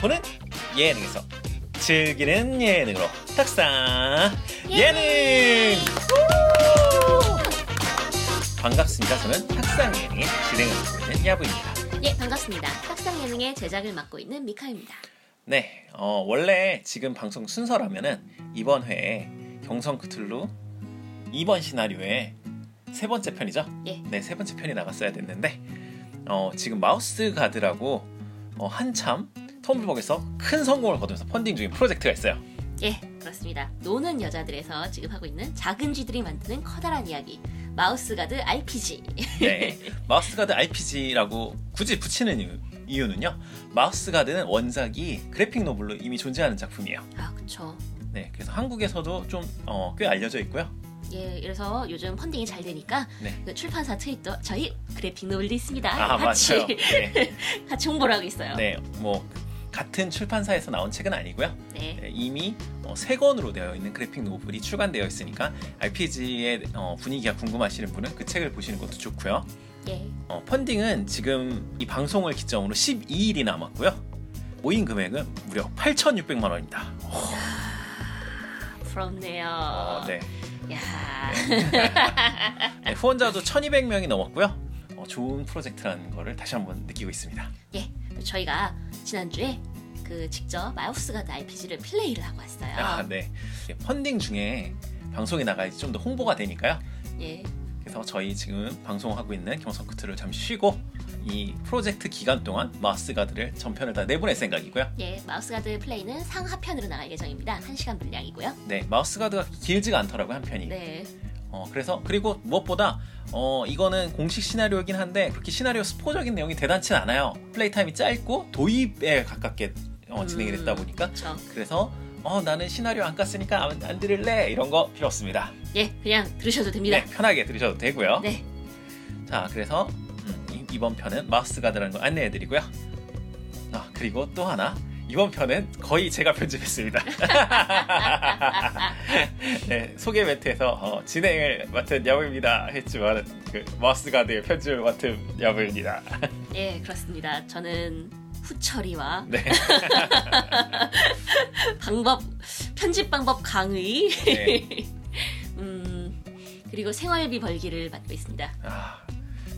보는 예능에서 즐기는 예능으로 탁상 예능. 우! 반갑습니다. 저는 탁상 예능의 진행을 맡고 있는 야부입니다. 예, 반갑습니다. 탁상 예능의 제작을 맡고 있는 미카입니다. 네, 어, 원래 지금 방송 순서라면은 이번 회에 경성 크툴루 2번 시나리오의 세 번째 편이죠? 예. 네, 세 번째 편이 나갔어야 됐는데 어, 지금 마우스 가드라고 어, 한참 텀블벅에서 큰 성공을 거두면서 펀딩 중인 프로젝트가 있어요. 예, 그렇습니다. 노는 여자들에서 지금 하고 있는 작은 쥐들이 만드는 커다란 이야기. 마우스 가드 RPG. 네, 마우스 가드 RPG라고 굳이 붙이는 이유, 이유는요. 마우스 가드는 원작이 그래픽 노블로 이미 존재하는 작품이에요. 아, 그쵸. 네, 그래서 한국에서도 좀 어, 꽤 알려져 있고요. 예, 그래서 요즘 펀딩이 잘 되니까 네. 그 출판사 트윗도 저희 그래픽 노블도 있습니다. 아, 같이 맞아요. 네. 같이 홍보를 하고 있어요. 네, 뭐 같은 출판사에서 나온 책은 아니고요. 네. 네, 이미 어, 세 권으로 되어 있는 그래픽 노블이 출간되어 있으니까 RPG의 어, 분위기가 궁금하시는 분은 그 책을 보시는 것도 좋고요. 예. 어, 펀딩은 지금 이 방송을 기점으로 12일이 남았고요. 모인 금액은 무려 8,600만 원입니다. 부럽네요. 어, 네. 야. 네, 후원자도 1,200명이 넘었고요. 어, 좋은 프로젝트라는 거를 다시 한번 느끼고 있습니다. 예. 저희가 지난주에 그 직접 마우스 가드 RPG를 플레이를 하고 왔어요. 아, 네. 펀딩 중에 방송에 나가야지 좀 더 홍보가 되니까요. 예. 그래서 저희 지금 방송하고 있는 경성크툴루를 잠시 쉬고 이 프로젝트 기간 동안 마우스 가드를 전편을 다 내보낼 생각이고요. 예, 마우스 가드 플레이는 상하편으로 나갈 예정입니다. 1시간 분량이고요. 네, 마우스 가드가 길지가 않더라고요 한 편이. 네. 어, 그래서 그리고 무엇보다 어, 이거는 공식 시나리오이긴 한데 그렇게 시나리오 스포적인 내용이 대단치 않아요. 플레이 타임이 짧고 도입에 가깝게 어, 진행이 됐다 보니까 그렇죠. 그래서 어, 나는 시나리오 안 깠으니까 안, 안 들을래 이런 거 필요 없습니다. 예, 그냥 들으셔도 됩니다. 네, 편하게 들으셔도 되고요. 네. 자, 그래서 음, 이- 이번 편은 마우스 가드라는 거 안내해드리고요. 아, 그리고 또 하나. 이번 편은 거의 제가 편집했습니다. 네, 소개 멘트에서 어, 진행을 맡은 야부입니다 했지만 그 마우스 가드의 편집을 맡은 야부입니다. 예, 그렇습니다. 저는 후처리와 네, 방법 편집 방법 강의 네. 음, 그리고 생활비 벌기를 맡고 있습니다. 아,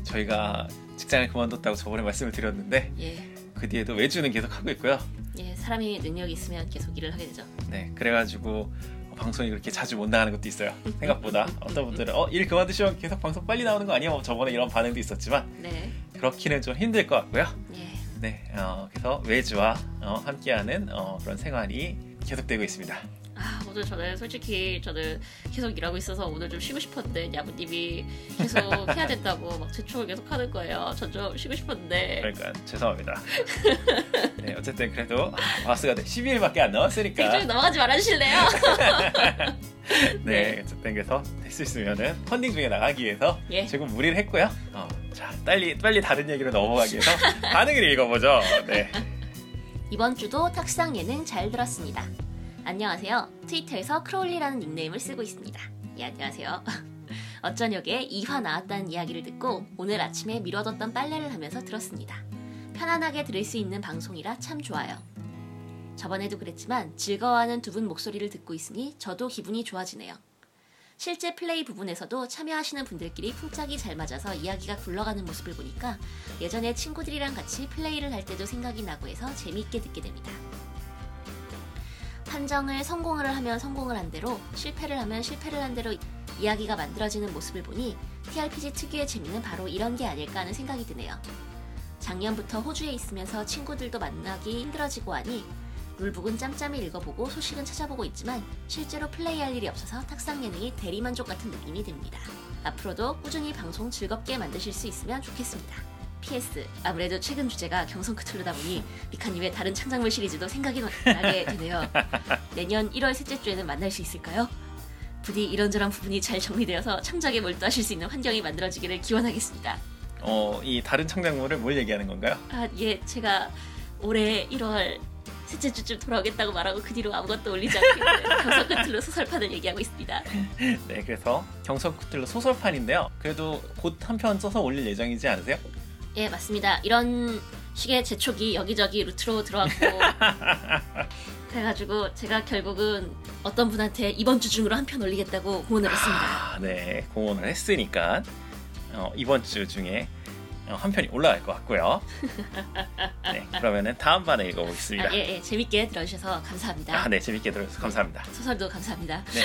저희가 직장을 그만뒀다고 저번에 말씀을 드렸는데 예. 그 뒤에도 외주는 계속 하고 있고요. 예, 사람이 능력이 있으면 계속 일을 하게 되죠. 네, 그래가지고 어, 방송이 그렇게 자주 못 나가는 것도 있어요. 생각보다 어떤 분들은 어, 일 그만두시면 계속 방송 빨리 나오는 거 아니에요? 저번에 이런 반응도 있었지만 네. 그렇기는 좀 힘들 것 같고요. 예. 네, 어, 그래서 외주와 어, 함께하는 어, 그런 생활이 계속되고 있습니다. 아, 오늘 저는 솔직히 저는 계속 일하고 있어서 오늘 좀 쉬고 싶었는데 야부님이 계속 해야 된다고 막 재촉을 계속 하는 거예요. 전 좀 쉬고 싶었는데 그러니까 죄송합니다. 네, 어쨌든 그래도 아, 마스가 12일밖에 안 남았으니까 굉장히 넘어가지 말아주실래요? 네, 어쨌든 그래서 될 수 있으면은 펀딩 중에 나가기 위해서 예. 조금 무리를 했고요. 어, 자, 빨리 빨리 다른 얘기로 넘어가기 위해서 반응을 읽어보죠. 네. 이번 주도 탁상 예능 잘 들었습니다. 안녕하세요. 트위터에서 크롤리라는 닉네임을 쓰고 있습니다. 예, 안녕하세요. 어쩌녁에 2화 나왔다는 이야기를 듣고 오늘 아침에 미뤄뒀던 빨래를 하면서 들었습니다. 편안하게 들을 수 있는 방송이라 참 좋아요. 저번에도 그랬지만 즐거워하는 두 분 목소리를 듣고 있으니 저도 기분이 좋아지네요. 실제 플레이 부분에서도 참여하시는 분들끼리 풍짝이 잘 맞아서 이야기가 굴러가는 모습을 보니까 예전에 친구들이랑 같이 플레이를 할 때도 생각이 나고 해서 재미있게 듣게 됩니다. 판정을 성공을 하면 성공을 한 대로 실패를 하면 실패를 한 대로 이야기가 만들어지는 모습을 보니 TRPG 특유의 재미는 바로 이런 게 아닐까 하는 생각이 드네요. 작년부터 호주에 있으면서 친구들도 만나기 힘들어지고 하니 룰북은 짬짬이 읽어보고 소식은 찾아보고 있지만 실제로 플레이할 일이 없어서 탁상 예능이 대리만족 같은 느낌이 듭니다. 앞으로도 꾸준히 방송 즐겁게 만드실 수 있으면 좋겠습니다. PS 아무래도 최근 주제가 경성 크툴루다 보니 미카님의 다른 창작물 시리즈도 생각이 나게 되네요. 내년 1월 셋째 주에는 만날 수 있을까요? 부디 이런저런 부분이 잘 정리되어서 창작에 몰두하실 수 있는 환경이 만들어지기를 기원하겠습니다. 어, 이 다른 창작물을 뭘 얘기하는 건가요? 아, 예, 제가 올해 1월 셋째 주쯤 돌아오겠다고 말하고 그 뒤로 아무것도 올리지 않고 경성 끝으로 소설판을 얘기하고 있습니다. 네, 그래서 경성 쿠틀로 소설판인데요. 그래도 곧 한 편 써서 올릴 예정이지 않으세요? 예, 맞습니다. 이런 시계 재촉이 여기저기 루트로 들어왔고 그래가지고 제가 결국은 어떤 분한테 이번 주 중으로 한 편 올리겠다고 공언을 했습니다. 아, 네, 공헌을 했으니까 어, 이번 주 중에 어, 한 편이 올라갈 것 같고요. 네, 그러면은 다음 반에 읽어보겠습니다. 아, 예, 예, 재밌게 들어주셔서 감사합니다. 아, 네, 재밌게 들어주셔서 감사합니다. 소설도 감사합니다. 네,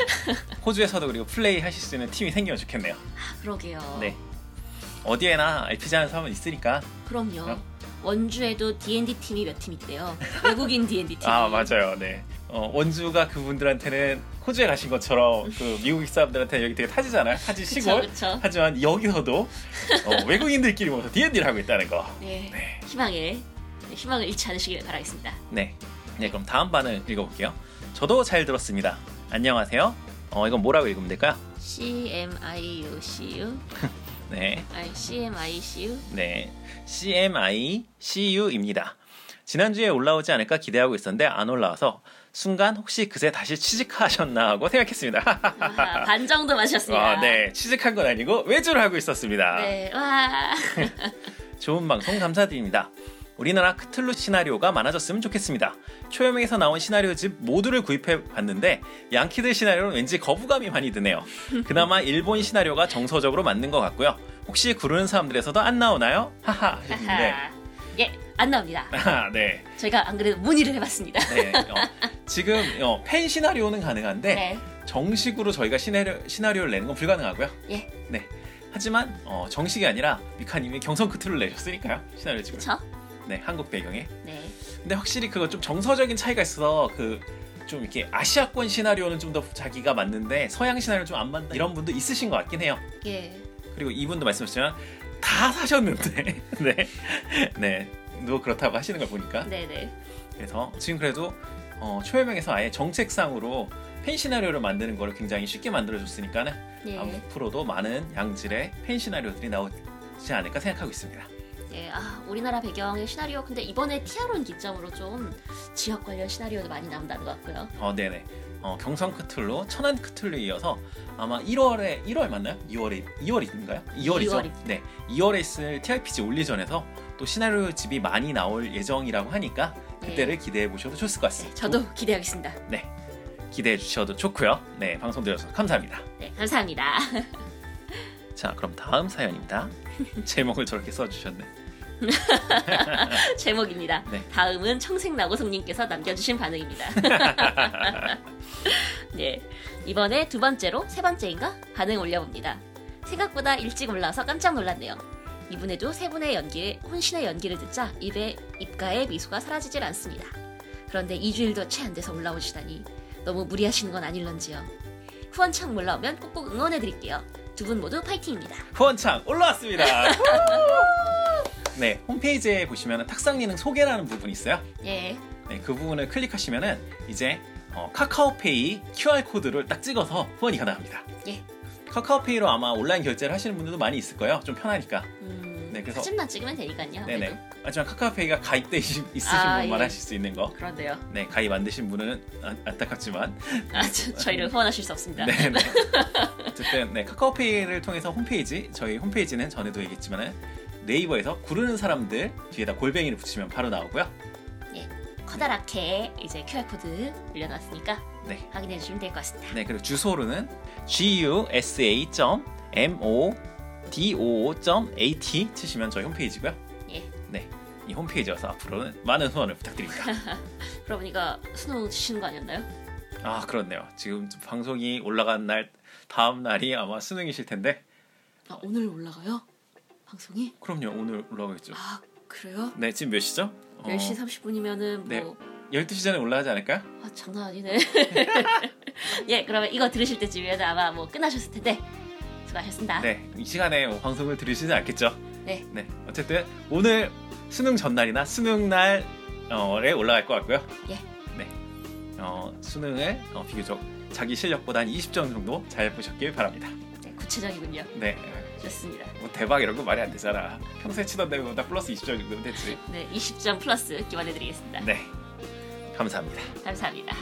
호주에서도 그리고 플레이 하실 수 있는 팀이 생기면 좋겠네요. 아, 그러게요. 네, 어디에나 RPG 하는 사람은 있으니까. 그럼요. 어? 원주에도 D&D 팀이 몇 팀 있대요. 외국인 D&D 팀. 아, 맞아요. 네, 어, 원주가 그분들한테는 호주에 가신 것처럼 그 미국 사람들한테 여기 되게 타지잖아요. 타지 시골. 그쵸. 하지만 여기서도 어, 외국인들끼리 모여서 D&D를 하고 있다는 거. 네, 네. 희망을 네, 희망을 잃지 않으시길 바라겠습니다. 네. 네, 그럼 다음 반을 읽어볼게요. 저도 잘 들었습니다. 안녕하세요. 어, 이건 뭐라고 읽으면 될까요? C M I U C U 네, 아니 C M I C U 네, CMICU입니다. 지난주에 올라오지 않을까 기대하고 있었는데 안 올라와서 순간 혹시 그새 다시 취직하셨나 하고 생각했습니다. 아하, 반 정도 마셨습니다. 아, 네, 취직한 건 아니고 외주를 하고 있었습니다. 네, 와. 좋은 방송 감사드립니다. 우리나라 크틀루 시나리오가 많아졌으면 좋겠습니다. 초여명에서 나온 시나리오집 모두를 구입해 봤는데 양키들 시나리오는 왠지 거부감이 많이 드네요. 그나마 일본 시나리오가 정서적으로 맞는 것 같고요. 혹시 구르는 사람들에서도 안 나오나요? 하하 하하. 예, 안 나옵니다. 아, 네. 저희가 안 그래도 문의를 해봤습니다. 네. 어, 지금 어, 팬 시나리오는 가능한데 네, 정식으로 저희가 시나리오, 시나리오를 내는 건 불가능하고요. 예, 네. 하지만 어, 정식이 아니라 미카님이 경성 크틀을 내셨으니까요. 시나리오 집을. 그쵸? 네, 한국 배경에. 네, 근데 확실히 그거 좀 정서적인 차이가 있어서 그 좀 이렇게 아시아권 시나리오는 좀 더 자기가 맞는데 서양 시나리오 좀안 맞다 이런 분도 있으신 것 같긴 해요. 예, 그리고 이분도 말씀하셨지만 다 사셨는데. 네, 네, 또 그렇다고 하시는 걸 보니까. 네, 네, 그래서 지금 그래도 어, 초여명에서 아예 정책상으로 팬 시나리오를 만드는 거를 굉장히 쉽게 만들어줬으니까는 예, 앞으로도 많은 양질의 팬 시나리오들이 나오지 않을까 생각하고 있습니다. 예. 아, 우리나라 배경의 시나리오 근데 이번에 티아론 기점으로 좀 지역 관련 시나리오도 많이 나온다는 것 같고요. 어, 네네. 어, 경성 크툴루, 천안 크툴루에 이어서 아마 1월에 1월 맞나요? 2월에 2월인가요? 2월이죠. 2월입니다. 네, 2월에 있을 TRPG 올리전에서 또 시나리오 집이 많이 나올 예정이라고 하니까 그때를 기대해 보셔도 좋을 것 네, 같습니다. 저도 기대하겠습니다. 네, 기대해 주셔도 좋고요. 네, 방송 들어주셔서 감사합니다. 네, 감사합니다. 자, 그럼 다음 사연입니다. 제목을 저렇게 써주셨네. 제목입니다. 네. 다음은 청색나고성님께서 남겨주신 반응입니다. 네, 이번에 두 번째로 세 번째인가 반응 올려봅니다. 생각보다 일찍 올라와서 깜짝 놀랐네요. 이분에도 세 분의 연기에 혼신의 연기를 듣자 입에 입가에 미소가 사라지질 않습니다. 그런데 2주일도 채 안 돼서 올라오시다니 너무 무리하시는 건 아닐런지요. 후원창 올라오면 꼭꼭 응원해 드릴게요. 두 분 모두 파이팅입니다. 후원창 올라왔습니다. 네, 홈페이지에 보시면 탁상 예능 소개라는 부분이 있어요. 예, 네, 그 부분을 클릭하시면은 이제 어, 카카오페이 QR 코드를 딱 찍어서 후원이 가능합니다. 예. 카카오페이로 아마 온라인 결제를 하시는 분들도 많이 있을 거예요. 좀 편하니까. 음, 네, 그래서- 사진만 찍으면 되니까요. 네네. 그래도. 하지만 카카오페이가 가입돼 있- 있으신 아, 분만 예. 하실 수 있는 거. 그런데요. 네, 가입 안 되신 분은 안- 안타깝지만. 아, 저, 저희를 후원하실 수 없습니다. 네, 네. 어쨌든 네, 카카오페이를 통해서 홈페이지, 저희 홈페이지는 전에도 얘기했지만은 네이버에서 구르는 사람들 뒤에다 골뱅이를 붙이면 바로 나오고요. 커다랗게 이제 QR 코드 올려놨으니까 네. 확인해 주시면 될 것 같습니다. 네, 그리고 주소로는 gusa.modoo.at 치시면 저희 홈페이지고요. 예. 네, 이 홈페이지여서 앞으로는 많은 후원을 부탁드립니다. 그럼 이거 수능 치시는 거 아니었나요? 아, 그렇네요. 지금 방송이 올라간 날 다음 날이 아마 수능이실 텐데. 아, 오늘 올라가요? 방송이? 그럼요, 오늘 올라가겠죠. 아 그래요? 네, 지금 몇 시죠? 어, 10시 30분이면은 네. 뭐 12시 전에 올라가지 않을까요? 아, 장난 아니네. 예, 그러면 이거 들으실 때쯤이면 아마 뭐 끝나셨을 텐데 수고하셨습니다. 네, 이 시간에 뭐 방송을 들으시지 않겠죠? 네. 네, 어쨌든 오늘 수능 전날이나 수능 날에 올라갈 것 같고요. 예. 네, 어, 수능을 어, 비교적 자기 실력보다 한 20점 정도 잘 보셨길 바랍니다. 네, 구체적이군요. 네, 좋습니다. 뭐 대박 이런 거 말이 안 되잖아. 평소에 치던 데보다 플러스 20점 정도면 됐지. 네, 20점 플러스 기원해드리겠습니다. 네, 감사합니다. 감사합니다.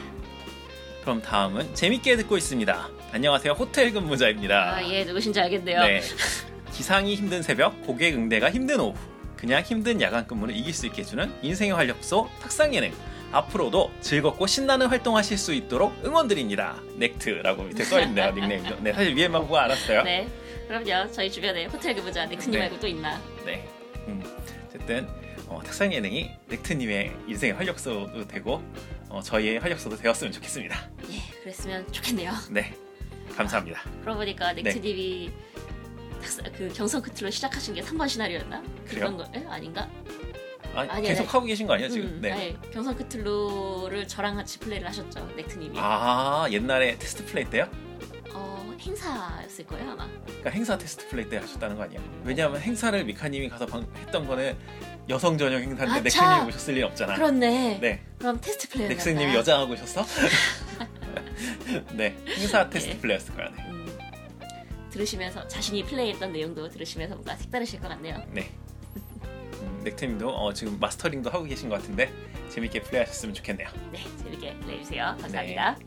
그럼 다음은 재밌게 듣고 있습니다. 안녕하세요, 호텔 근무자입니다. 아, 예, 누구신지 알겠네요. 네. 기상이 힘든 새벽, 고객 응대가 힘든 오후. 그냥 힘든 야간 근무를 이길 수 있게 해주는 인생의 활력소 탁상 예능. 앞으로도 즐겁고 신나는 활동하실 수 있도록 응원드립니다. 넥트라고 밑에 써있네요 닉네임도. 네 사실 위에만 보고 알았어요. 네. 그럼요. 저희 주변에 호텔 근무자 넥트님 네. 말고 또 있나? 네. 음, 어쨌든 어, 탁상 예능이 넥트님의 인생의 활력소도 되고 어, 저희의 활력소도 되었으면 좋겠습니다. 예, 그랬으면 좋겠네요. 네, 감사합니다. 그러고 보니까 넥트님이 탁사- 그 경성 끝으로 시작하신 게 3번 시나리오였나? 그래요? 거 에? 아닌가? 아, 아니, 계속 아니. 하고 계신 거 아니에요 지금? 음, 네. 아니, 경성 크틀루를 저랑 같이 플레이를 하셨죠, 넥트님이. 아 옛날에 테스트 플레이 때요? 어, 행사였을 거예요 아마. 그러니까 행사 테스트 플레이 때 하셨다는 거 아니에요? 왜냐하면 행사를 미카님이 가서 방- 했던 거는 여성 전용 행사인데 아, 넥슨님이 참. 오셨을 리 없잖아. 그렇네. 네, 그럼 테스트 플레이. 넥슨님이 여자하고 오셨어? 네, 행사 테스트 네. 플레이였을 거야. 네. 음, 들으시면서 자신이 플레이했던 내용도 들으시면서 뭔가 색다르실 것 같네요. 네. 음, 넥트님도 어, 지금 마스터링도 하고 계신 것 같은데 재밌게 플레이하셨으면 좋겠네요. 네, 재밌게 플레이해 주세요. 감사합니다.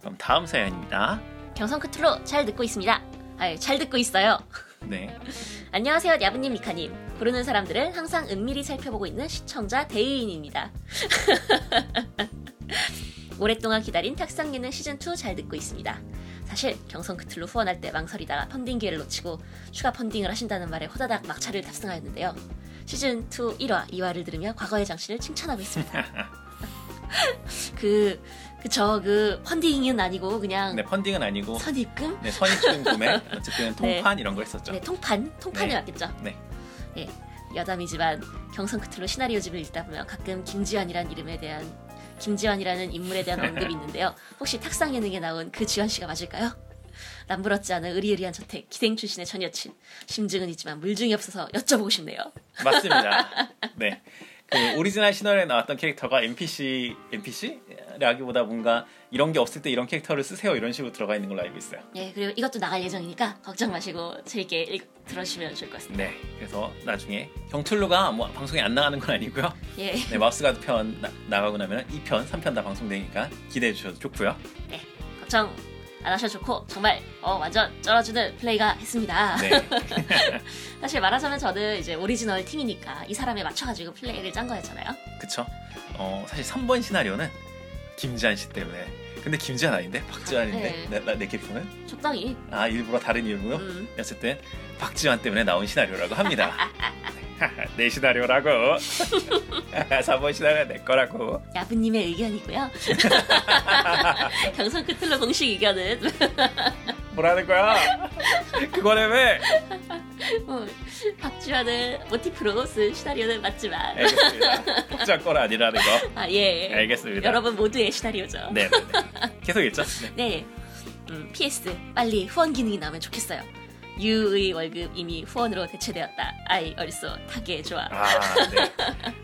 그럼 다음 사연입니다. 경성 크틀루 잘 듣고 있습니다. 아유, 잘 듣고 있어요. 네, 안녕하세요, 야부님, 미카님. 부르는 사람들을 항상 은밀히 살펴보고 있는 시청자 대의인입니다. 오랫동안 기다린 탁상 예능 시즌2 잘 듣고 있습니다. 사실 경성 크틀루 후원할 때 망설이다가 펀딩 기회를 놓치고 추가 펀딩을 하신다는 말에 호다닥 막차를 탑승하였는데요. 시즌2 1화, 2화를 들으며 과거의 장신을 칭찬하고 있습니다. 그, 그쵸, 그 펀딩은 아니고 그냥 네 펀딩은 아니고 선입금? 네, 선입금 구매 어쨌든 네. 통판 이런 거 했었죠. 네, 통판? 통판이 네. 맞겠죠? 네. 예, 여담이지만 경성 크틀로 시나리오집을 읽다 보면 가끔 김지환이라는 이름에 대한 김지환이라는 인물에 대한 언급이 있는데요. 혹시 탁상 예능에 나온 그 지환 씨가 맞을까요? 남부럽지 않은 으리으리한 저택, 기생 출신의 전 여친. 심증은 있지만 물증이 없어서 여쭤보고 싶네요. 맞습니다. 네. 그 오리지널 시나리오에 나왔던 캐릭터가 NPC NPC라기보다 뭔가 이런 게 없을 때 이런 캐릭터를 쓰세요 이런 식으로 들어가 있는 걸로 알고 있어요. 예, 그리고 이것도 나갈 예정이니까 걱정 마시고 재밌게 읽, 들어주시면 좋을 것 같습니다. 네. 그래서 나중에 경툴루가 뭐 방송에 안 나가는 건 아니고요. 예, 네, 마우스 가드 편 나, 나가고 나면 2편, 3편 다 방송되니까 기대해 주셔도 좋고요. 걱정 안 하셔도 좋고 정말 어, 완전 쩔어주는 플레이가 했습니다. 네. 사실 말하자면 저는 이제 오리지널 팀이니까 이 사람에 맞춰가지고 플레이를 짠 거였잖아요. 그쵸? 어, 사실 3번 시나리오는 김지한 씨 때문에. 근데 김지한 아닌데? 박지환인데? 네. 내, 내, 내 캐릭터는? 적당히. 아, 일부러 다른 이름으로? 음. 어쨌든 박지환 때문에 나온 시나리오라고 합니다. 내 시나리오라고. 3번 시나리오 내 거라고. 야부님의 의견이고요. 경선 끝으로 공식 의견은 뭐라는 거야? 그거는 왜? 뭐, 박지환을 모티프로 쓴 시나리오는 맞지만 알겠습니다. 복잡 건 아니라는 거. 아 예. 알겠습니다. 여러분 모두의 시나리오죠. 네, 네, 네. 계속 있죠? 네. 네. 음, PS 빨리 후원 기능이 나오면 좋겠어요. 유의 월급 이미 후원으로 대체되었다. 아이 얼쑤 타게 좋아. 아, 네.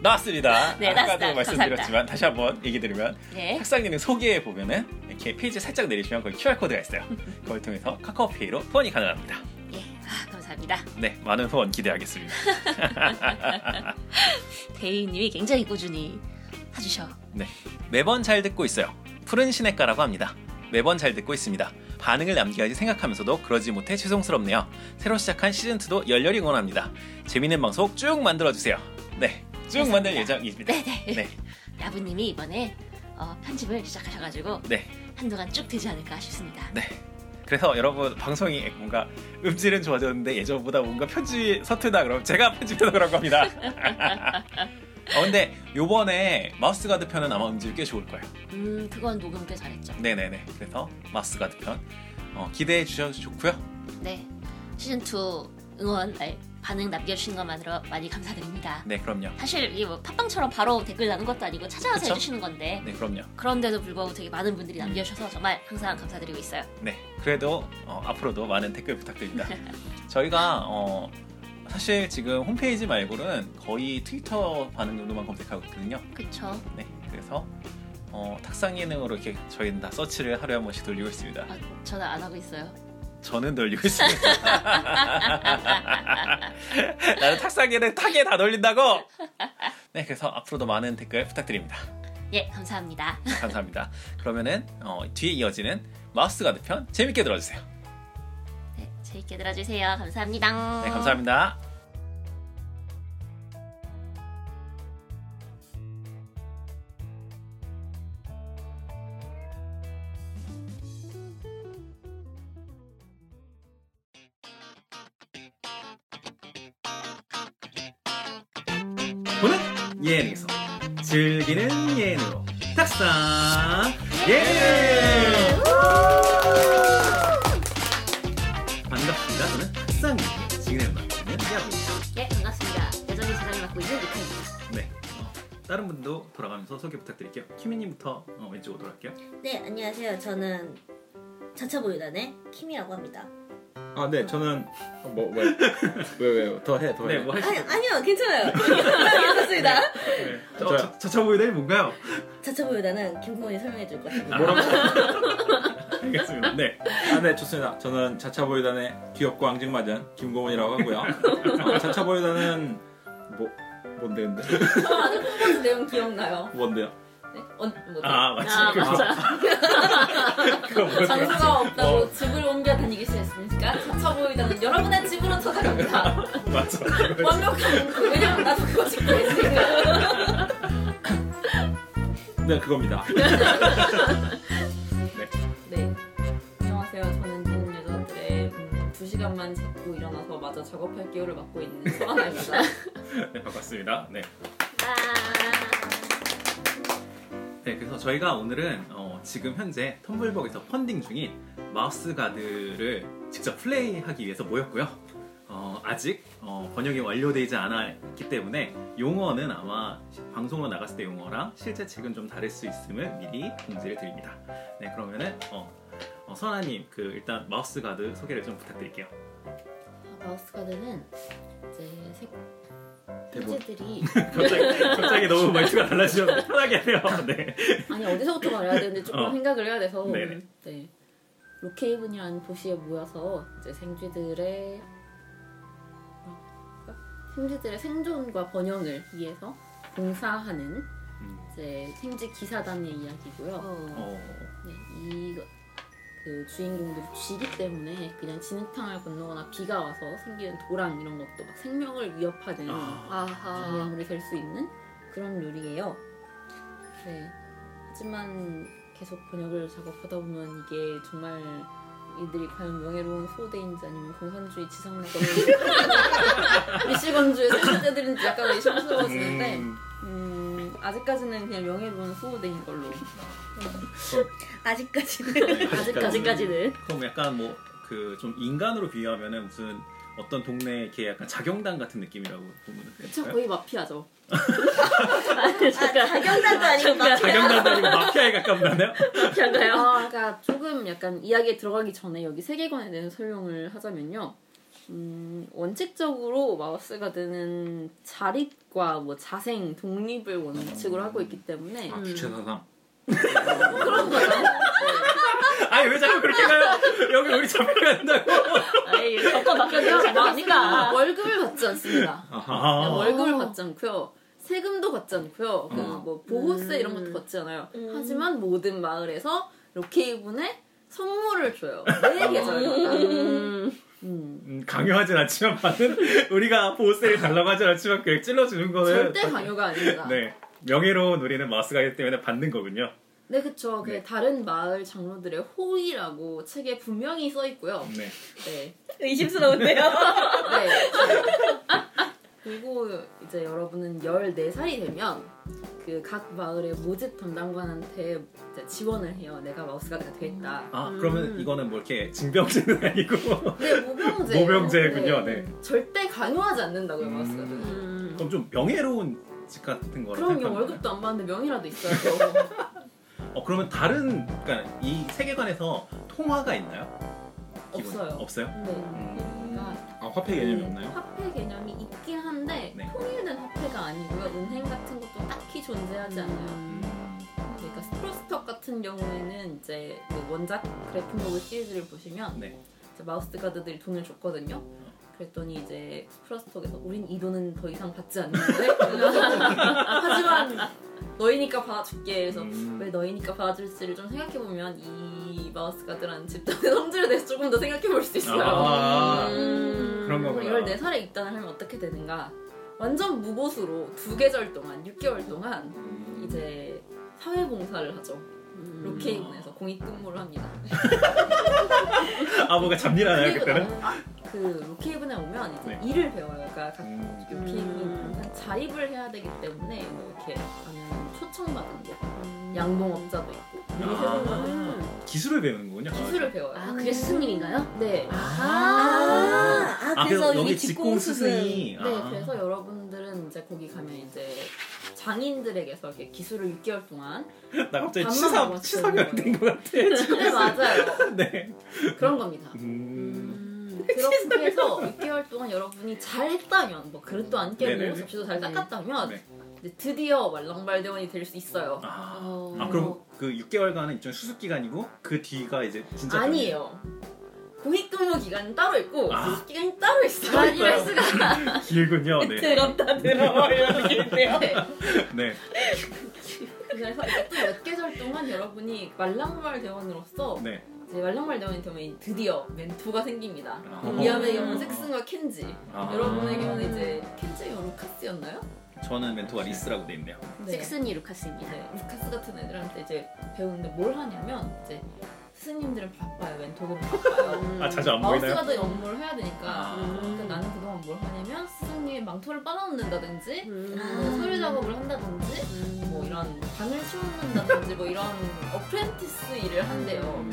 나왔습니다. 네, 아까도 나왔습니다. 말씀드렸지만 다시 한번 얘기 드리면 네. 탁상예능 소개에 보면은 이렇게 페이지 살짝 내리시면 거기 QR 코드가 있어요. 그걸 통해서 카카오페이로 후원이 가능합니다. 예. 아, 감사합니다. 네, 많은 후원 기대하겠습니다. 대희님이 굉장히 꾸준히 사주셔. 네, 매번 잘 듣고 있어요. 푸른 시냇가라고 합니다. 매번 잘 듣고 있습니다. 반응을 남겨야지 생각하면서도 그러지 못해 죄송스럽네요. 새로 시작한 시즌 2도 열렬히 응원합니다. 재밌는 방송 쭉 만들어 주세요. 네, 쭉 감사합니다. 만들 예정입니다. 네네. 네, 야부님이 이번에 어, 편집을 시작하셔가지고 네, 한동안 쭉 되지 않을까 싶습니다. 네. 그래서 여러분 방송이 뭔가 음질은 좋아졌는데 예전보다 뭔가 편집이 서투다 그럼 제가 편집해서 그런 겁니다. 어, 근데 요번에 마우스 가드 편은 아마 음질이 꽤 좋을 거예요. 음, 그건 녹음 꽤 잘했죠. 네네네. 그래서 마우스 가드 편 어, 기대해 주셔도 좋고요. 네. 시즌 2 응원, 아니, 반응 남겨주신 것만으로 많이 감사드립니다. 네, 그럼요. 사실 이게 뭐 팟빵처럼 바로 댓글 나는 것도 아니고 찾아와서 그쵸? 해주시는 건데 네, 그럼요. 그런데도 불구하고 되게 많은 분들이 남겨주셔서 정말 항상 감사드리고 있어요. 네, 그래도 어, 앞으로도 많은 댓글 부탁드립니다. 저희가 어, 사실 지금 홈페이지 말고는 거의 트위터 반응 정도만 검색하고 있거든요. 그쵸? 네, 그래서 어, 탁상 예능으로 이렇게 저희는 다 서치를 하루에 한 번씩 돌리고 있습니다. 아, 저는 안 하고 있어요. 저는 돌리고 있습니다. 나는 탁상 예능 타게 다 돌린다고. 네, 그래서 앞으로도 많은 댓글 부탁드립니다. 예, 감사합니다. 감사합니다. 그러면은 어, 뒤에 이어지는 마우스 가드 편 재밌게 들어주세요. 재밌게 들어주세요. 감사합니다. 네, 감사합니다. 예능에서 즐기는 예능으로 탁상 예능 반갑습니다. 저는 예능 진행을 맡고 있는 야구입니다. 네, 반갑습니다. 여전히 진행을 맡고 있는 미카입니다. 네. 어, 다른 분도 돌아가면서 소개 부탁드릴게요. 키미님부터 어, 왼쪽으로 돌아갈게요. 네, 안녕하세요. 저는 자차 보유단의 킴이라고 합니다. 아, 네, 저는 뭐 왜? 왜 왜요? 더 해, 더 해. 네, 뭐 아니, 하시죠? 아니요, 괜찮아요. 괜찮습니다. 네. 저, 저, 저차 보유단이 뭔가요? 자차 보유단은 김고은이 설명해 줄 것입니다. 뭐라고? 알겠습니다. 네. 아, 네, 좋습니다. 저는 자차보유단의 귀엽고 앙증맞은 김고문이라고 하고요. 어, 자차보유단은 뭐 뭔데 근데? 아직 홍보지 내용 기억나요? 뭔데요? 네? 어, 뭐, 아, 맞지. 아, 그거. 맞아. 장소가 없다고 어. 집을 옮겨 다니기 시작했으니까 자차보유단은 여러분의 집으로 찾아갑니다. 맞아. 완벽한, 왜냐면 나도 그거 짓고 있으니까. 네, 그겁니다. 시간만 자고 일어나서 마저 작업할 기호를 맡고 있는 소아나입니다. 네, 반갑습니다. 네. 아, 네, 그래서 저희가 오늘은 어, 지금 현재 텀블벅에서 펀딩 중인 마우스 가드를 직접 플레이하기 위해서 모였고요. 어, 아직 어, 번역이 완료되지 않았기 때문에 용어는 아마 방송으로 나갔을 때 용어랑 실제 책은 좀 다를 수 있음을 미리 공지를 드립니다. 네, 그러면은 어, 어, 선아님 그 일단 마우스 가드 소개를 좀 부탁드릴게요. 마우스 가드는 이제 색 대본. 형제들이 갑자기, 갑자기 너무 말투가 달라지셨는데 편하게 해요. 네. 아니 어디서부터 말해야 되는데 조금 어. 생각을 해야 돼서 네네. 네. 로케이븐이라는 도시에 모여서 이제 생쥐들의? 생쥐들의 생존과 번영을 위해서 봉사하는 음, 이제 생쥐 기사단의 이야기고요. 어. 어, 네, 이거 그 주인공들이 쥐기 때문에 그냥 진흙탕을 건너거나 비가 와서 생기는 도랑 이런 것도 막 생명을 위협하는 아. 장애물이 될 수 있는 그런 룰이에요. 네. 하지만 계속 번역을 작업하다 보면 이게 정말 이들이 과연 명예로운 소대인지 아니면 공산주의 지상노동을 미시건주의 생존자들인지 약간 의심스러워지는데 음, 음, 아직까지는 그냥 명예로운 수호대인 걸로 아직까지는. 아직까지 아직까지는. 그럼 약간 뭐 그 좀 인간으로 비유하면은 무슨 어떤 동네 이렇게 약간 자경단 같은 느낌이라고 보면 저 될까요? 거의 마피아죠. 아니, 잠깐. 자경단도 아니고 마피아. 자경단도 아니고 마피아에 가깝나요? 마피아인가요? 아, 그러니까 조금 약간 이야기에 들어가기 전에 여기 세계관에 대해서 설명을 하자면요. 음, 원칙적으로 마우스 가 드는 자립과 뭐 자생, 독립을 원칙으로 하고 있기 때문에 아, 주체 사상. 그런 거죠. 아니 왜 자꾸 그렇게 가요? 여기 우리 잡혀간다고. 아이, 덮어 바뀌어서 잡아가니까. 월급을 받지 않습니다. 아, 월급을 받지 않고요. 세금도 받지 않고요. 그 어. 뭐 보호세 음. 이런 것도 받지 않아요. 음. 하지만 모든 마을에서 로케이분에 선물을 줘요. 매 계절마다. 음. 음. 음, 강요하진 않지만 우리가 보호세를 달라고 하진 않지만 그냥 찔러주는 거는 절대 강요가 아닙니다. 네, 네 명예로운 우리는 마우스가이기 때문에 받는 거군요. 그쵸. 그 네. 다른 마을 장로들의 호의라고 책에 분명히 써 있고요. 네. 네. 의심스러운데요? 네. 그리고 이제 여러분은 14살이 되면 그 각 마을의 모집 담당관한테 이제 지원을 해요. 내가 마우스가드가 되겠다. 아 음. 그러면 이거는 뭐 이렇게 징병제는 아니고 네, 모병제. 모병제군요. 네. 절대 강요하지 않는다고요, 음. 마우스가드는. 음. 그럼 좀 명예로운 직 같은 거라 그럼요? 월급도 안 받는데 명이라도 있어야죠. 어 그러면 다른 그러니까 이 세계관에서 통화가 있나요? 기본- 없어요. 없어요? 네. 그러니까 아, 화폐 개념이 없나요? 화폐 개념이 있긴 한데 네. 통일된 화폐가 아니고요. 은행 같은 존재하지 않아요. 음. 그러니까 스프로스톡 같은 경우에는 이제 그 원작 그래픽 노블 시리즈를 보시면 네. 마우스 가드들이 돈을 줬거든요. 그랬더니 이제 스프로스톡에서 우린 이 돈은 더 이상 받지 않는데 하지만 너희니까 받아줄게 그래서 음. 왜 너희니까 받아줄지를 좀 생각해보면 이 마우스 가드라는 집단의 성질에 대해서 조금 더 생각해볼 수 있어요. 아, 음. 그런 거구나. 14살에 입단을 하면 어떻게 되는가? 완전 무보수로 두 계절 동안 6개월 동안 음. 이제 사회봉사를 하죠. 음. 로케이군에서 공익근무를 합니다. 아 뭔가 잡일하나요 그때는? 그 로케이븐에 오면 이제 네. 일을 배워요. 그러니까 각 음. 로케이븐은 자립을 해야 되기 때문에 뭐 이렇게 하는 초청받은 게 양봉업자도 있고 아, 기술을 배우는 거군요. 기술을 배워요. 아, 그게 스승님인가요? 네. 아, 아, 아, 그래서 그래서 여기 여기 직공 스승이 네, 아. 그래서 여러분들은 이제 거기 가면 이제 장인들에게서 이렇게 기술을 6개월 동안 나 갑자기 밥만 치사 먹었어요. 치사가 된것 같아. 지금. 네 맞아요 네. 그런 겁니다. 음. 그렇게 해서 6개월 동안 여러분이 잘했다면 뭐 그릇도 안 깨고 네네네. 접시도 잘 닦았다면 네. 이제 드디어 말랑발대원이 될 수 있어요. 아, 어. 아, 그럼 그 6개월간은 일종 수습 기간이고 그 뒤가 이제 진짜 아니에요. 공익근무 기간은 따로 있고 아. 수습 기간이 따로 있어요. 아니랄 수가. 길군요. 네. 들었다 들어 이런 느낌인데요. 네. 네. 그래서 이제 또몇 계절 동안 여러분이 말랑발 대원으로서 네. 이제 말랑발 대원이 되면 드디어 멘토가 생깁니다. 아. 리암의 경우는 섹슨과 켄지, 아. 여러분의 경우는 이제 켄지가 루카스였나요? 저는 멘토가 리스라고 돼 있네요. 네. 섹슨이 루카스입니다. 네, 루카스 같은 애들한테 이제 배우는데 뭘 하냐면 이제 스승님들은 바빠요, 멘토는 바빠요. 아 자주 안 마우스 보이나요? 가드 업무를 해야 되니까 아. 그러니까 나는 그동안 뭘 하냐면 스승님의 망토를 빨아놓는다든지 음. 뭐 수리 작업을 한다든지 뭐 이런 방을 치운다든지 뭐 이런 apprentice 일을 한대요.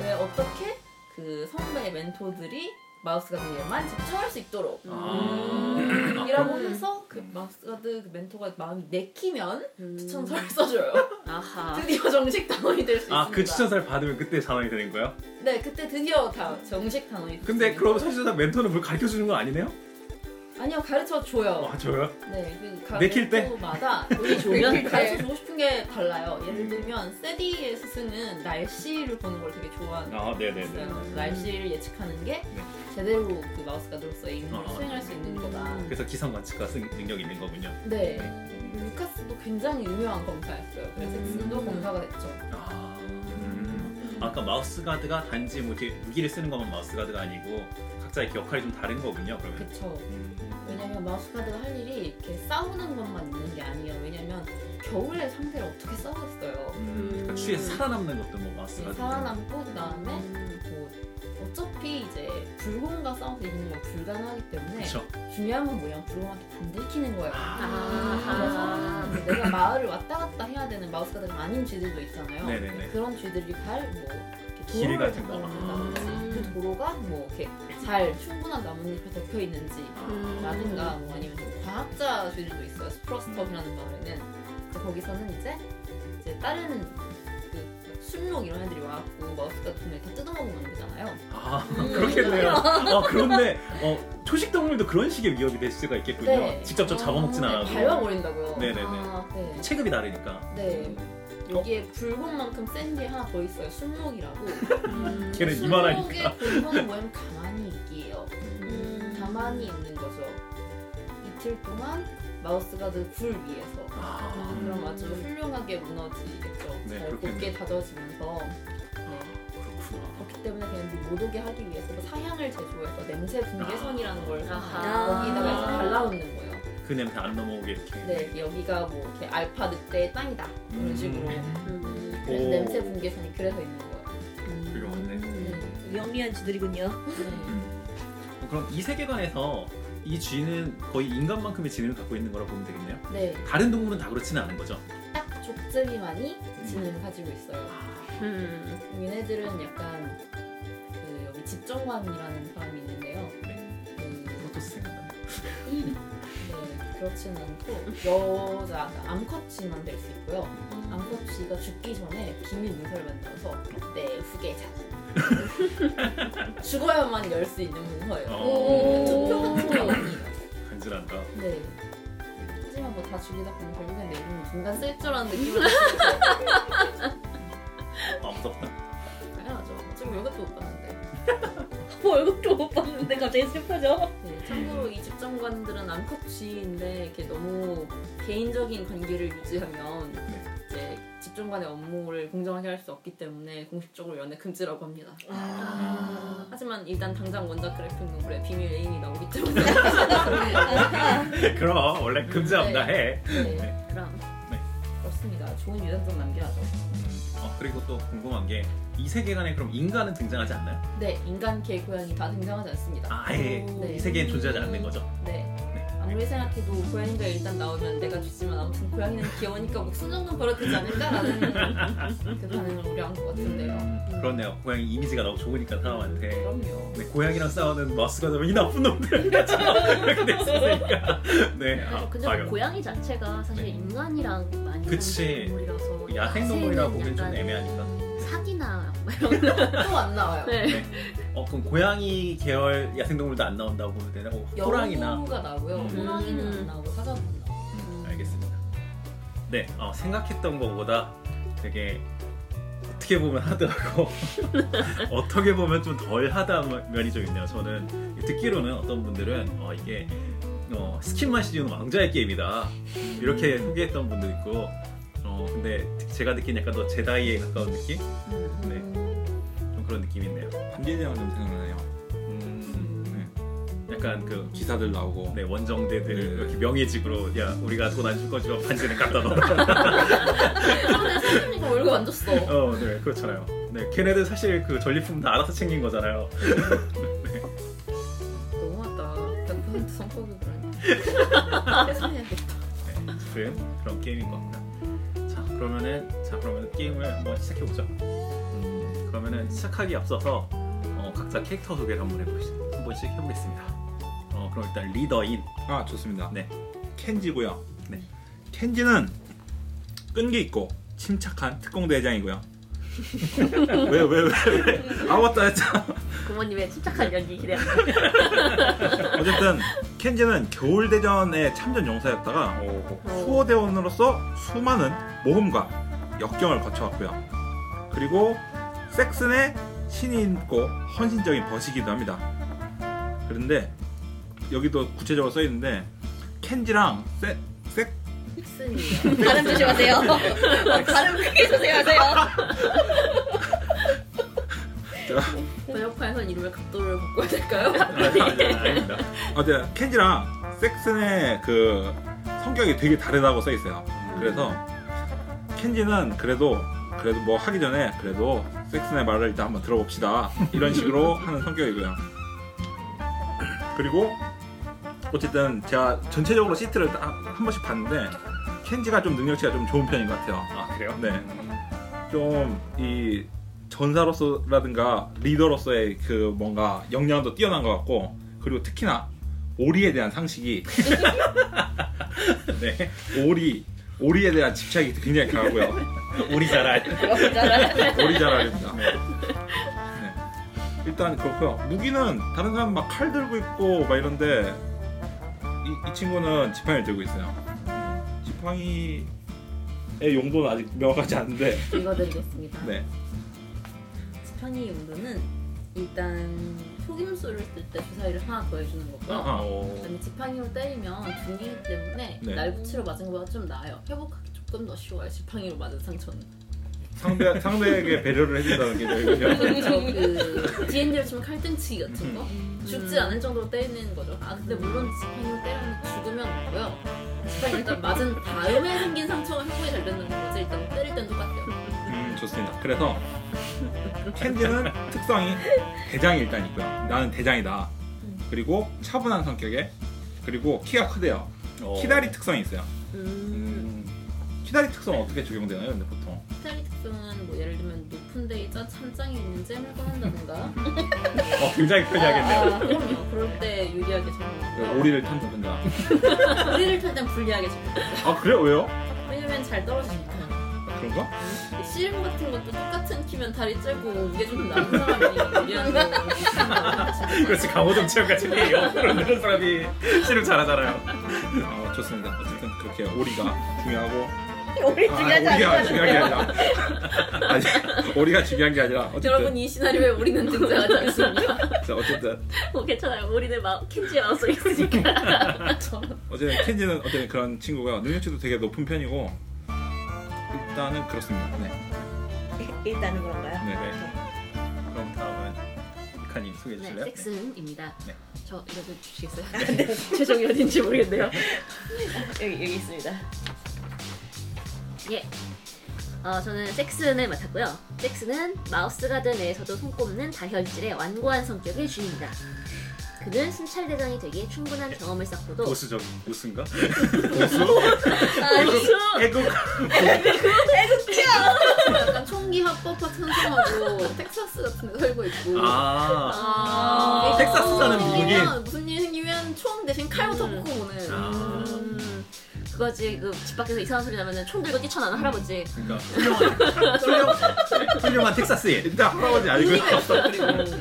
왜 어떻게 그 선배 멘토들이 마우스 가드에만 집중할 수 있도록 아. 이라고 해서 그 마우스 가드 그 멘토가 마음이 내키면 음. 추천서를 써줘요. 아하. 드디어 정식 단원이 될 수 있습니다. 아 그 추천서를 받으면 그때 단원이 되는 거예요? 네, 그때 드디어 다 정식 단원이 근데 됐습니다. 그럼 사실 상 멘토는 뭘 가르쳐 주는 거 아니네요? 아니요 가르쳐 줘요. 아 저요? 네, 그 내킬 때? 마다 운이 좋으면? 가르쳐 주고 싶은 게 달라요. 예를 들면 세디의 스승은 날씨를 보는 걸 되게 좋아하는 아 네네네. 있어요. 날씨를 예측하는 게 네. 제대로 그 마우스 가드로서의 임무를 아. 수행할 수 있는 거다. 그래서 기상 관측과 승 능력이 있는 거군요. 네. 루카스도 굉장히 유명한 검사였어요. 그래서 음. 섹슨도 검사가 됐죠. 아, 음. 아까 마우스 가드가 단지 뭐 이렇게 무기를 쓰는 것만 마우스 가드가 아니고 각자의 역할이 좀 다른 거군요. 그러면. 그쵸. 음. 왜냐면 마우스 가드가 할 일이 이렇게 싸우는 것만 있는 게 아니에요. 왜냐면 겨울에 상대를 어떻게 싸우겠어요. 음. 그러니까 추위에 살아남는 것도 뭐 마우스 네. 살아남고 그 다음에 뭐 어차피 이제 불곰과 싸워서 이기는 건 불가능하기 때문에 그렇죠. 중요한 건 뭐냐면 불곰한테 안 들키는 거예요. 아하. 그래서 내가 마을을 왔다 갔다 해야 되는 마우스 가드가 아닌 쥐들도 있잖아요. 네네네. 그런 쥐들이 갈뭐 길 도로를 같은 거. 음. 그 도로가 뭐 이렇게 잘 충분한 나뭇잎에 덮여 있는지 음. 라든가 뭐 아니면 좀 과학자 쥐들도 있어요. 스프러스톱이라는 마을에는 거기서는 이제 이제 다른 그 순록 이런 애들이 와갖고 마우스 같은 애다 뜯어먹으면 안 되잖아요. 아 음. 그렇겠네요. 아 그런데 어, 초식 동물도 그런 식의 위협이 될 수가 있겠군요. 네. 직접 저 잡아먹진 네, 않아도. 밟아버린다고요. 네네네. 아, 네. 체급이 다르니까. 네. 여기에 붉은만큼 센 게 하나 더 있어요. 순록이라고. 음. 걔는 이만하니까. 순록의 본성은 뭐냐면 가만히 있기예요. 음. 가만히 있는 거죠. 이틀 동안 마우스 가드 굴 위에서. 아, 그럼 아주 훌륭하게 무너지겠죠. 네, 잘. 곱게 다져지면서. 네. 그렇구나. 그렇기 때문에 그냥 못 오게 하기 위해서 뭐 사향을 제조해서 냄새 분계선이라는 걸 아하. 여기다가 이제 발라놓는 거예요. 그 냄새 안 넘어오게 이렇게. 네, 여기가 뭐 이렇게 알파 늑대의 땅이다 이런 음. 식으로. 음. 그래서 오. 냄새 분계선이 그래서 있는 거예요. 음. 영리한 쥐들이군요. 네. 어, 그럼 이 세계관에서 이 쥐는 거의 인간만큼의 지능을 갖고 있는 거라 보면 되겠네요. 네, 다른 동물은 다 그렇지는 않은 거죠. 딱 족제비만이 지능을 가지고 있어요. 음. 얘네들은 약간 그 여기 집정관이라는 사람이 있는데요. 네. 그, 프로토스 생각나네. 네, 그렇진 않고 여자 그러니까 암컷쥐만 될 수 있고요. 암컷쥐가 죽기 전에 기밀 문서를 만들어서 내 후계자 죽어야만 열 수 있는 문서예요. 어. 투표 같은 거 아니에요. 간지난다. 네. 하지만 뭐 다 죽이다 보면 결국엔 내 이름이 중간 쓸 줄 아는 받으면서 아 무섭다. 당연하죠. 지금 월급도 못 받는데. 월급도 못 받는데 갑자기 슬퍼져. 네, 참고로 이 집정관들은 암컷쥐인데 이렇게 너무 개인적인 관계를 유지하면 네. 이제 집정관의 업무를 공정하게 할 수 없기 때문에 공식적으로 연애 금지라고 합니다. 아. 하지만 일단 당장 원작 그래픽 노블에 비밀 애인이 나오기 때문에 그럼 원래 금지합니다 해. 네, 그럼 그렇습니다. 좋은 유단점 남겨야죠. 음, 어, 그리고 또 궁금한 게 이 세계관에 그럼 인간은 등장하지 않나요? 네, 인간, 개, 고양이 다 등장하지 않습니다. 아, 아예 네. 이 세계엔 존재하지 않는 거죠. 네. 네. 아무리 생각해도 고양이가 일단 나오면 내가 죽지만 아무튼 고양이는 귀여우니까 목숨 정도는 벌어도 되지 않을까라는 그 반응을 우려한 것 같은데요. 음, 그렇네요. 고양이 이미지가 너무 좋으니까 사람한테. 그럼요. 네, 고양이랑 싸우는 머스가 되면 이 나쁜 놈들 이렇게 됐으니까. 네. 아, 근데 과연. 뭐 고양이 자체가 사실 네. 인간이랑 많이 그치. 야생동물이라고 보기엔 좀 애매하니까. 사기나 뭐 이런 또안 나와요. 네. 어 그럼 고양이 계열 야생동물도 안 나온다고 보면 되나? 어, 호랑이나. 여우가 나오고요. 음. 호랑이는 안 나오고 사자도 안 나오고. 음, 알겠습니다. 네, 어, 생각했던 것보다 되게 어떻게 보면 하드하고 어떻게 보면 좀 덜 하다한 면이 좀 있네요. 저는 듣기로는 어떤 분들은 어, 이게 어, 스킨만 씌우는 왕자의 게임이다 이렇게 소개했던 분도 있고 어, 근데 제가 느낀 약간 더 제다이에 가까운 느낌? 네, 좀 그런 느낌이 있네요. 반지대왕 좀 생각나네요. 음, 네. 약간 그 기사들 나오고 네, 원정대들 네. 이렇게 명예직으로 야 우리가 돈 안 줄 거지만 반지는 갖다 넣어. 근데 선생님이 월급 안 줬어. 어, 네, 그렇잖아요. 네, 걔네들 사실 그 전리품 다 알아서 챙긴 거잖아요. 너무하다. 100% 성격이구나. 해석해야겠다. 네, 아무튼 그런 게임인 것 같다. 자, 그러면은 자, 그러면 게임을 한번 시작해 보죠. 음, 그러면은 시작하기 앞서서 어, 각자 캐릭터 소개를 한번 해보시, 한 번씩 해보겠습니다. 어, 그럼 일단 리더인. 아 좋습니다. 네. 켄지고요. 네. 켄지는 끈기 있고 침착한 특공대장이고요. 왜 왜 왜 왜? 아 맞다 했잖아. 부모님의 침착한 연기 기대합니다. 어쨌든 켄지는 겨울대전에 참전 용사였다가 수호대원으로서 수많은 모험과 역경을 거쳐왔고요. 그리고 섹슨의 신이 있고 헌신적인 벗이기도 합니다. 그런데 여기도 구체적으로 써 있는데 켄지랑 세, 섹 섹슨이요. 발음 조심하세요. 발음 크게 조심하세요. 번역판에선 이름을 각도를 바꿔야 될까요? 아닙니다. 어때 켄지랑 섹슨의 그 성격이 되게 다르다고 써 있어요. 그래서 켄지는 그래도 그래도 뭐 하기 전에 그래도 섹슨의 말을 일단 한번 들어봅시다 이런 식으로 하는 성격이고요. 그리고 어쨌든 제가 전체적으로 시트를 딱 한 번씩 봤는데 켄지가 좀 능력치가 좀 좋은 편인 것 같아요. 아 그래요? 네. 좀 이 전사로서라든가 리더로서의 그 뭔가 역량도 뛰어난 것 같고 그리고 특히나 오리에 대한 상식이 네. 오리 오리에 대한 집착이 굉장히 강하고요. 우리 잘알. 오리 잘알입니다. 네. 일단 그렇고요. 무기는 다른 사람 막 칼 들고 있고 막 이런데 이, 이 친구는 지팡이를 들고 있어요. 지팡이의 용도는 아직 명확하지 않은데 읽어드리겠습니다. 네. 지팡이 용도는 일단 속임수를 쓸 때 주사위를 하나 더 해주는 거고요. 아하. 그다음에 지팡이로 때리면 중기이기 때문에 네. 날붙이로 맞은 것보다 좀 나아요. 회복하기 조금 더 쉬워요. 지팡이로 맞은 상처는. 상대 상대에게 배려를 해준다는 게. 그래서 그 D&D로 치면 칼등치기 같은 거 음. 죽지 않을 정도로 때리는 거죠. 아 근데 물론 지팡이로 때리면 없고요. 지팡이 일단 맞은 다음에 생긴 상처가 회복이 잘 되는 거지 일단 때릴 땐 똑같아요. 음, 좋습니다. 그래서 캔디는 특성이 대장이 일단 있고요. 나는 대장이다. 그리고 차분한 성격에 그리고 키가 크대요. 어. 키다리 특성이 있어요. 음. 음. 키다리 특성 은 어떻게 적용되나요? 근데 보통 스타일 특성은 뭐 예를 들면 높은 데이자 찬장에 있는 잼을 꺼낸다든가 어, 굉장히 편리하겠네요. 아, 그럼요. 그럴 때 유리하게 적용하고요. 오리를 탄다든가. 오리를 탈땐 불리하게 적용해요. 아 그래 요? 왜요? 왜냐면 잘 떨어지니까. 그런가? 씨름 같은 것도 똑같은 키면 다리 째고 무게 좀 나은 사람이 유리한 거. 그렇지 강호동 체험 같은 게 옆으로 누른 사람이 씨름 잘하잖아요. 어, 좋습니다. 어쨌든 그렇게 오리가 중요하고 우리 아, 중요하지 오리가 않아. 중요한 게 아니라 아니 오리가 중요한 게 아니라 어쨌든 여러분 이 시나리오에 우리는 등장하지 않습니다. 자, 어쨌든 뭐 괜찮아요. 우리는 막 켄지에 나와서 있으니까. 어쨌든 켄지는 어쨌든 그런 친구가 능력치도 되게 높은 편이고 일단은 그렇습니다. 네. 일단은 그런가요? 네. 네. 그럼 다음은 이카님 소개해 네, 주실래요? 섹슨입니다. 네. 저 읽어주시겠어요? 최종이 어딘지 모르겠네요. 여기 여기 있습니다. 예. 어, 저는 잭슨을 맡았고요. 잭슨은 마우스 가드 내에서도 손꼽는 다혈질의 완고한 성격의 주인이다. 그는 순찰대장이 되기에 충분한 경험을 쌓고도 보수적인 보수인가? 애국 약간 총기 합법화 천성하고 텍사스 같은 데 살고 있고 아, 아, 텍사스 사는 무슨 미국인. 무슨 일이 생기면 총 대신 칼부터 음. 뽑고 오는 아. 음, 그거지 그 집 밖에서 이상한 소리 나면 총 들고 뛰쳐나는 할아버지. 그러니까 훌륭한 훌륭, 훌륭한 텍사스인. 일단 할아버지 알고 의리가 그리고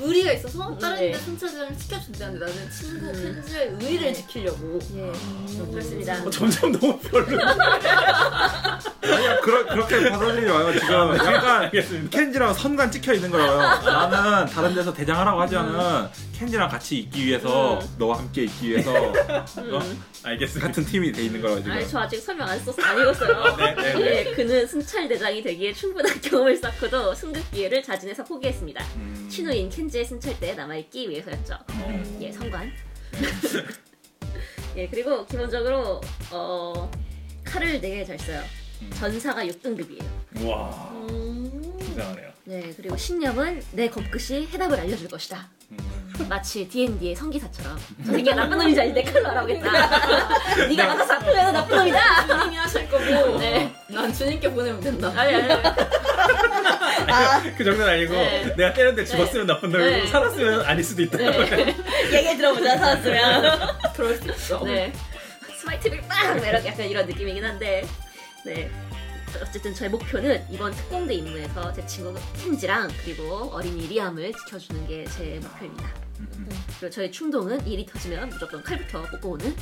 의리가 있어서 다른 네. 데 순찰대장을 지켜준다는데 나는 친구 음. 켄지의 의리를 지키려고 예, 그렇습니다. 어, 점점 너무 별로. 그러, 그렇게 받아들이지 마요 지금 약간 알겠습니다. 켄지랑 선간 찍혀 있는 거라고요 나는 다른 데서 대장하라고 하지만은 켄지랑 같이 있기 위해서 음. 너와 함께 있기 위해서 어? 음. 알겠습니다. 같은 팀이 돼 있는 지금 아니 저 아직 설명 안 썼어 안 읽었어요. 네, 네, 네. 예, 그는 순찰 대장이 되기에 충분한 경험을 쌓고도 승급 기회를 자진해서 포기했습니다. 음. 친우인 켄지의 순찰대에 남아있기 위해서였죠. 어. 예, 성관. 예, 그리고 기본적으로 어, 칼을 되게 잘 써요. 음. 전사가 6등급이에요. 와, 음. 굉장하네요. 네, 그리고 신념은 내 검끝이 해답을 알려줄 것이다. 음. 마치 D&D의 성기사처럼 저 새끼가 나쁜 놈인지 알때 칼로 알아보겠다. 네가 나가서 아프면 나쁜 놈이다. 주님이 하실 거고 네. 난 주님께 보내면 된다 아니 아니 아니. 그 정도는 아니고 네. 내가 때렸는데 죽었으면 나쁜 놈이고 네. 살았으면 아닐 수도 있다. 네. 얘기 들어보자 살았으면. 그럴 수 있어 네. smite를 빵! 이렇게 약간 이런 느낌이긴 한데 네. 어쨌든 저의 목표는 이번 특공대 임무에서 제 친구 켄지랑 그리고 어린이 리암을 지켜주는 게 제 목표입니다. 음, 그리고 저의 충동은 일이 터지면 무조건 칼부터 뽑고 오는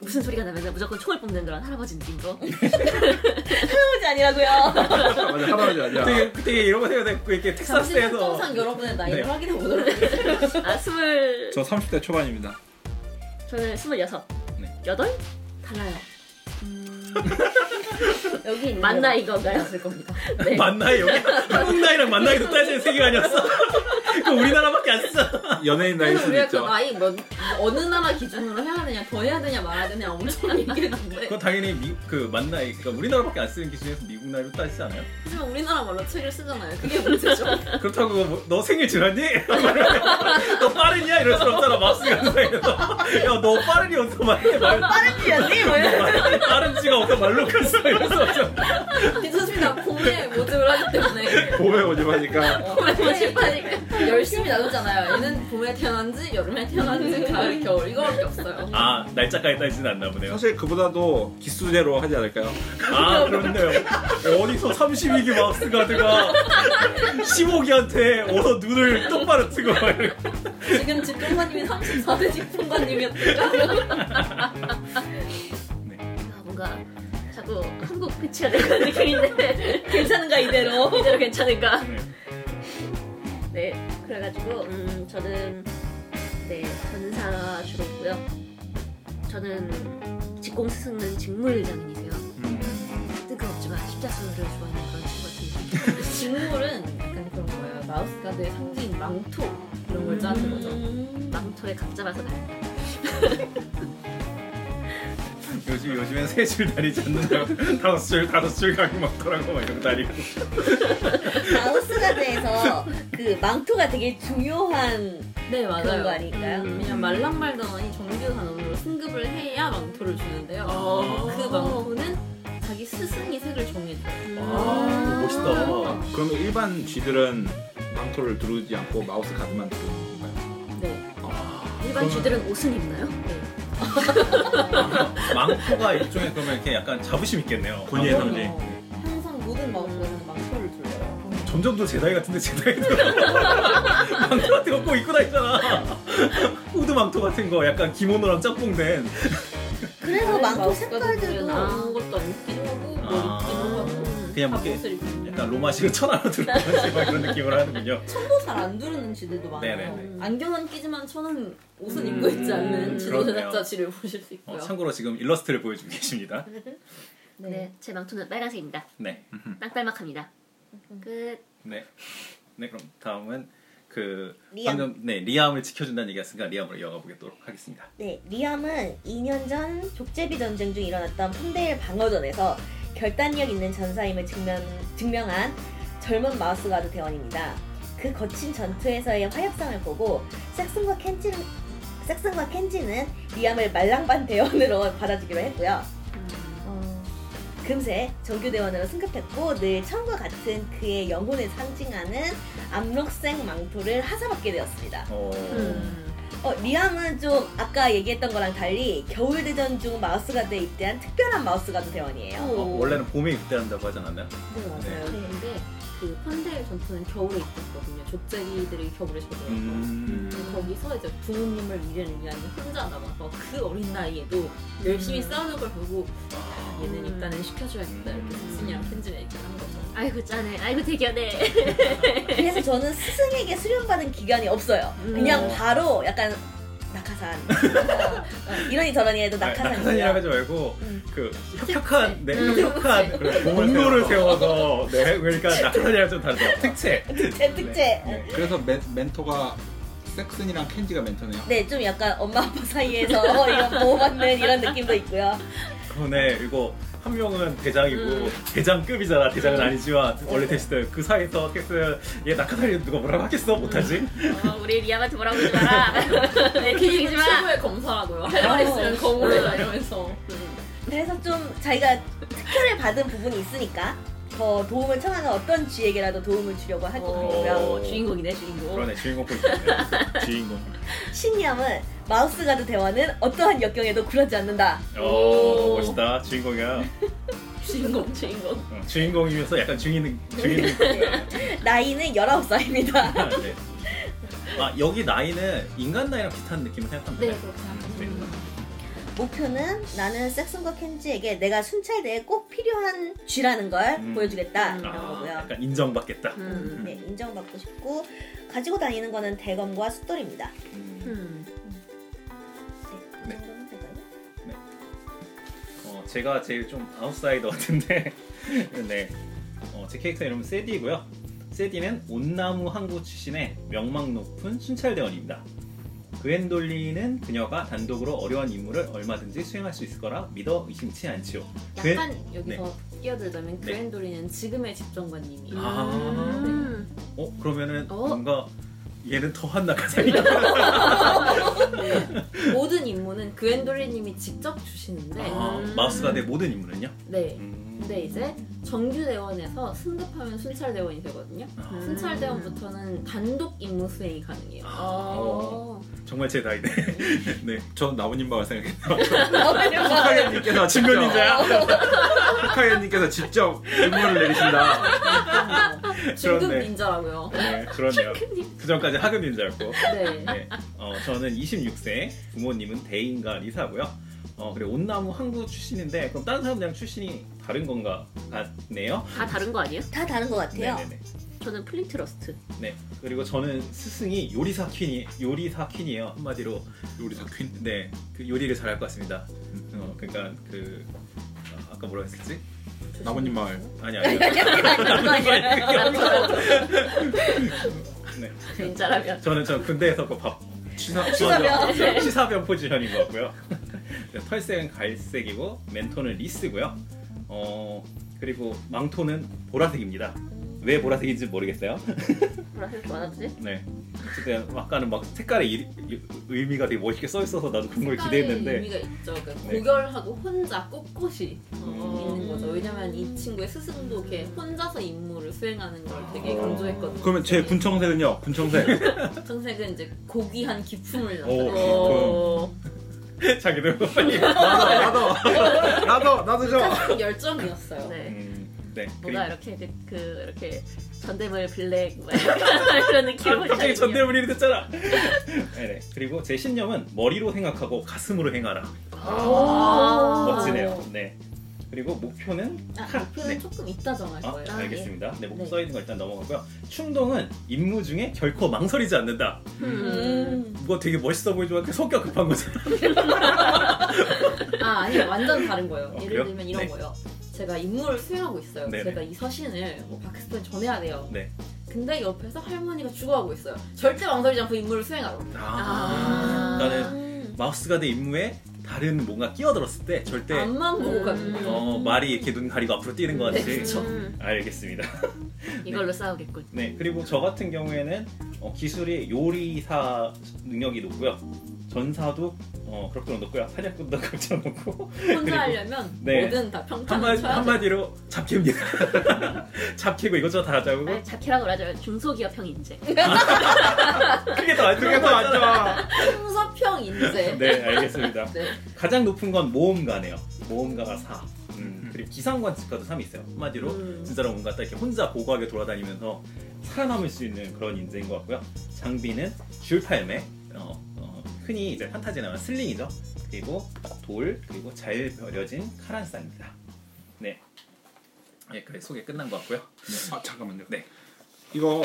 무슨 소리가 나면 무조건 총을 뽑는 그런 할아버지 느낌으로 할아버지 아니라고요. 맞아 할아버지 아니야 되게 되게 이런 거 생각했고 이렇게 잠시 텍사스에서 특정상 여러분의 나이를 네. 확인해 보도록 하겠습니다 아 스물 저 30대 초반입니다 저는 스물여섯 네. 여덟 달라요. 여기 있는 만 나 이 건가요? 맞을 겁니다 네. 만나이 여기 한국 나이랑 만나이도 따지는 세계가 아니었어. 그 우리나라밖에 안 써. 연예인 그래서 수도 우리가 그 있죠 나이 뭐 어느 나라 기준으로 해야 되냐 더 해야 되냐 말아야 되냐 엄청 얘기했는데 그건 당연히 미, 그 만나이 그러니까 우리나라밖에 안 쓰는 기준에서 미국 나이로 따지지 않아요? 하지만 우리나라 말로 책을 쓰잖아요 그게 문제죠 그렇다고 뭐, 너 생일 지났니? 너 빠르냐? 이럴 수 없잖아 마우스가 사이에서 야너 빠르니 어디서 말해 말 빠른 지였니? 뭐 이런. 빠른 지가 어디서 말로 갔어 이럴 수 없잖아 괜찮습니다 봄에 모집을 하기 때문에. 봄에 마니까. 봄에 모집하니까. 열심히 나누잖아요. 얘는 봄에 태어난지 여름에 태어난지 가을 겨울. 이거밖에 없어요. 아 날짜까지 따지진 않나 보네요. 사실 그보다도 기수제로 하지 않을까요? 아 그렇네요. 어디서 32기 마우스 가드가 15기한테 어서 눈을 똑바로 뜨고. 지금 집정관님이 34대 집정관님이었다가? 아, 뭔가 자꾸 한국 배치가 되는 느낌인데 괜찮은가 이대로. 이대로 괜찮을까? 네. 네, 그래가지고 음, 저는 네 전사 주로고요. 저는 직공 스승은 직물 장인이세요. 음. 뜨거웠지만 십자수를 좋아하는 그런 친구 같은 느낌. 직물은 약간 그런 거예요 마우스 가드의 상징인 망토 이런 걸 짜는 거죠 음, 망토에 각 잡아서 날. 요즘 요즘엔 세 줄 다니지 않는다고 다섯 줄 다섯 줄 가기 많더라고 막 이러고 다니고 마우스가드에서 그 망토가 되게 중요한 네 그런 맞아요 거 아닐까요? 음. 왜냐면 말랑말더니 정규 단원으로 승급을 해야 망토를 주는데요. 어. 그 망토는 자기 스승이 색을 정해줘요. 와 멋있다 그러면 일반 쥐들은 망토를 두르지 않고 마우스 가드만 두르는 건가요? 네. 일반 쥐들은 옷은 입나요? 네. 망토가 일종의 그러면 이렇게 약간 자부심 있겠네요 권위의 아, 상징. 어, 항상 모든 마우스는 망토를 둘러요. 점점 더 제다이 같은데 제다이도 망토 같은 거 꼭 입고 다니잖아 후드 망토 같은 거 약간 기모노랑 짝꿍된 그래서 망토 색깔들도 아무것도 안 하고 뭘 아. 하고 그냥 다뭐 이렇게 약간 로마식으로 천하로 들어가지 막 이런 느낌으로 하는군요 천도 잘 안 두르는 쥐들도 많아요. 네네네. 안경은 끼지만 천은 옷은 음, 입고 있지 않는 지도 그렇네요. 제작자 쥐를 보실 수 있고요. 어, 참고로 지금 일러스트를 보여주고 계십니다 네. 제 망토는 빨간색입니다. 네 땅딸막합니다. 끝. 네. 네 그럼 다음은 그 리암. 방금 네 리암을 지켜준다는 얘기였으니까 리암으로 이어가 보도록 하겠습니다. 네, 리암은 2년 전 족제비 전쟁 중 일어났던 폰데일 방어전에서 결단력 있는 전사임을 증명, 증명한 젊은 마우스 가드 대원입니다. 그 거친 전투에서의 화력성을 보고 섹슨과 켄지는 섹슨과 켄지는 리암을 말랑반 대원으로 받아주기로 했고요. 어, 금세 정규 대원으로 승급했고 늘 처음과 같은 그의 영혼을 상징하는 암록색 망토를 하사받게 되었습니다. 어, 음. 어, 리암은 좀 아까 얘기했던 거랑 달리 겨울 대전 중 마우스 가드에 입대한 특별한 마우스 가드 대원이에요. 어, 원래는 봄에 입대한다고 하지 않았나요? 네 맞아요. 네. 근데 그 펀데일 전투는 겨울에 있었거든요. 족제비들이 겨울에 쳐들어서 음. 거기서 이제 부모님을 미래를 위한 혼자 남아서 그 어린 나이에도 열심히 싸우는 걸 보고 아, 얘는 일단은 시켜줘야겠다 이렇게 스승이랑 켄지가 얘기를 한 거죠. 아이고 짠해. 아이고 대견해. 그래서 저는 스승에게 수련받은 기간이 없어요. 그냥 어. 바로 약간 낙하산. 어, 이러니 저러니 해도 낙하산이라 낙하산이고요. 하지 말고 음. 그 협력한 네 음. 협력한 그런 공로를 세워서 네 그러니까 낙하산이랑 좀 다르죠 특채 특채 특채. 네. 그래서 멘, 멘토가 섹슨이랑 켄지가 멘토네요. 네, 좀 약간 엄마 아빠 사이에서 이런 보호받는 이런 느낌도 있고요. 그네 이거 한 명은 대장이고 음. 대장급이잖아 대장은 아니지만 원래 테스트 그 사이에서 텍스 얘 낙하산이 누가 뭐라고 하겠어 못하지 어, 우리 리아한테 뭐라고 하지 마라. 네, 기죽이지 마. 최고의 검사라고요. 할말 있으면 검으라 이러면서. 그래서 좀 자기가 특혜를 받은 부분이 있으니까 더 도움을 청하는 어떤 쥐에게라도 도움을 주려고 할 것 같고요. 어, 주인공이네 주인공. 그러네 주인공 포인트 주인공 신념은 마우스 가드 대원은 어떠한 역경에도 굴하지 않는다. 오 멋있다 주인공이야 주인공 주인공. 어, 주인공이면서 약간 중인 중인 나이는 19살입니다. 네. 아 여기 나이는 인간 나이랑 비슷한 느낌을 생각하면 네 그렇게 생각합니다. 목표는 나는 섹슨과 켄지에게 내가 순찰대에 꼭 필요한 쥐라는 걸 음. 보여주겠다 음. 이런 아, 거고요. 약간 인정받겠다 음. 네, 인정받고 싶고 가지고 다니는 거는 대검과 숫돌입니다. 음. 제가 제일 좀 아웃사이더 같은데 네. 어, 제 캐릭터 이름은 세디고요 세디는 온나무 항구 출신의 명망 높은 순찰대원입니다 그웬돌리는 그녀가 단독으로 어려운 임무를 얼마든지 수행할 수 있을 거라 믿어 의심치 않지요 그- 약간 여기서 끼어들자면 네. 그랜돌이는 지금의 집정관님이 아. 음. 어 그러면은 어? 뭔가 얘는 더한 낙하산이 모든 임무는 그랜돌리님이 직접 주시는데 아, 마우스가 내 모든 임무는요? 네. 음. 근데 이제 정규 대원에서 승급하면 순찰 대원이 되거든요. 아, 순찰 대원부터는 단독 임무 수행이 가능해요. 어. 정말 제 나이네 네 전 나무님 마을 생각했나? 어, 카카게님께서 친구 닌자야? 카카게님께서 직접 임무를 내리신다. 중급. 닌자라고요. 네 그러네요 그 전까지 하급 닌자였고 네. 네, 어, 저는 26세, 부모님은 대인과 리사고요. 어, 그리고 온나무 항구 출신인데 그럼 다른 사람들이랑 출신이 다른 건가 같네요. 다 다른 거 아니에요? 다 다른 것 같아요. 네네네. 저는 플린트러스트. 네. 그리고 저는 스승이 요리사 퀸이 요리사 퀸이에요. 한마디로 요리사 퀸. 네, 그 요리를 잘할 것 같습니다. 어, 그러니까 그 아, 아까 뭐라고 했었지? 나무님 마을. 아니 아니. 네. 진짜라면. 저는 저 군대에서 그밥 치사병. 시사병 포지션인 것 같고요. 네, 털색은 갈색이고 멘토는 리스고요. 어 그리고 망토는 보라색입니다. 왜 보라색인지 모르겠어요. 보라색 많아지지? 네. 어쨌든 아까는 막 색깔의 이- 이- 의미가 되게 멋있게 써 있어서 나도 그런 걸 색깔의 기대했는데 의미가 있죠. 그러니까 네. 고결하고 혼자 꿋꿋이 어. 있는 거죠. 왜냐면 이 친구의 스승도 이렇게 혼자서 임무를 수행하는 걸 되게 강조했거든요. 그러면 제 군청색은요? 군청색. 청색은 이제 고귀한 기품을 오, 나타내는 어. 자기들 빨리. 나도 나도 나도 나도 좀. 열정이었어요. 네. 음, 네. 뭔가 이렇게 그, 그 이렇게 전대물 블랙 뭐 이런 느낌으로 아, 갑자기 전대물이 됐잖아. 네네. 그리고 제 신념은 머리로 생각하고 가슴으로 행하라. 아. 멋지네요. 네. 그리고 목표는 아, 칼. 목표는 네. 조금 이따 정할 아, 거예요. 알겠습니다. 네, 목표 네. 써 있는 거 일단 넘어가고요. 충동은 임무 중에 결코 망설이지 않는다. 음. 뭐 되게 멋있어 보이지만 그 성격 급한 거잖아. 아 아니 완전 다른 거예요. 어, 예를 그래요? 들면 이런 네. 거예요. 제가 임무를 수행하고 있어요. 네네. 제가 이 서신을 뭐 파키스탄에 전해야 돼요. 네. 근데 옆에서 할머니가 죽어가고 있어요. 절대 망설이지 않고 임무를 수행하러. 아. 나는 음. 마우스가 된 임무에 다른 뭔가 끼어들었을 때 절대 앞만 보고 가는 거예요. 어, 말이 이렇게 눈 가리고 앞으로 뛰는 것 같이 네. 음, 알겠습니다. 이걸로 싸우겠군. 네 그리고 저 같은 경우에는 어, 기술이 요리사 능력이 높고요. 전사도 어, 그럭저럭 높고요. 사냥꾼도 그럭저럭 높고 혼자 하려면 네. 뭐든 다 평탄을 한마디, 쳐야 돼. 한마디로 잡기입니다. 잡히고 이것저것 다 잡고 아니, 자키라고 하죠. 중소기업형 인재. 그게 더안 그게 더 안 좋아. 풍서평 인재. 네 알겠습니다. 네. 가장 높은 건 모험가네요. 모험가가 4. 음, 그리고 기상관 직과도 3이 있어요. 한마디로 음. 진짜로 뭔가 딱 이렇게 혼자 보고하게 돌아다니면서 살아남을 수 있는 그런 인재인 것 같고요. 장비는 귤팔매, 어, 어, 흔히 이제 판타지에 나오는 슬링이죠. 그리고 돌, 그리고 잘 벼려진 카란사입니다. 네. 네, 그래 소개 끝난 것 같고요. 아 잠깐만요. 네. 이거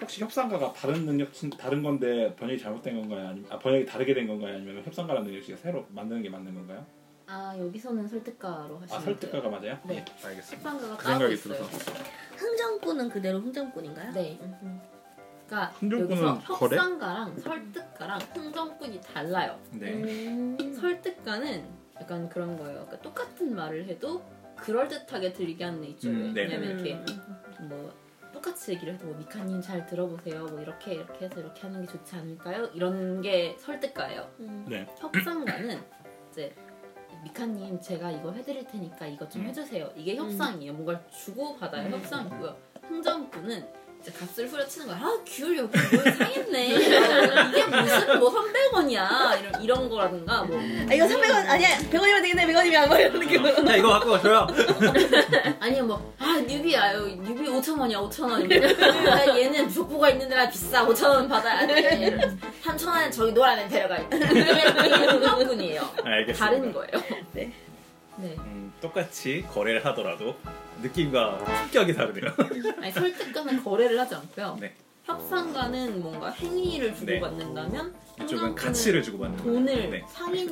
혹시 협상가가 다른 능력 친- 다른 건데 번역이 잘못된 건가요? 아니면 아, 번역이 다르게 된 건가요? 아니면 협상가라는 능력치가 새로 만드는 게 맞는 건가요? 아 여기서는 설득가로 하시면 아 설득가가 맞아요? 네. 알겠습니다. 협상가가 그 따로 생각이 있어요. 들어서. 흥정꾼은 그대로 흥정꾼인가요? 네. 그러니까 여기서? 협상가랑 설득가랑 흥정꾼이 달라요. 네. 음. 설득가는 약간 그런 거예요. 그러니까 똑같은 말을 해도 그럴 듯하게 들리게 하는 애 있죠. 음, 네. 왜냐면 이렇게 뭐 똑같이 얘기를 해도 뭐 미카님 잘 들어보세요. 뭐 이렇게 이렇게 해서 이렇게 하는 게 좋지 않을까요? 이런 게 설득가예요. 음. 네. 협상가는 이제 미카님 제가 이거 해드릴 테니까 이것 좀 음. 해주세요. 이게 협상이에요. 뭔가를 주고 받아요. 음. 협상이고요. 흥정꾼은 이제 값을 후려치는 거야. 아 귤 여기 뭘 상했네. 이게 무슨 뭐 300원이야. 이런 이런 거라든가 뭐 아 이거 300원 아니야 100원이면 되겠네 100원이면 뭐 이런 느낌으로 자 이거 갖고 가줘요. 아니면 뭐 아 뉴비야 여기 뉴비 5천 원이야 5천 원. 아, 얘는 족보가 있는 데라 비싸 5천 원 받아야 돼. 3천 원은 저기 노란애 데려가. 이게 흥정꾼이에요. 알겠습니다. 다른 거예요. 네. 네. 음, 똑같이 거래를 하더라도 느낌과 품격이 다르네요. 아니 설득가는 거래를 하지 않고요. 네. 협상가는 뭔가 행위를 네. 주고받는다면 이쪽은 가치를 주고받는. 돈을 네.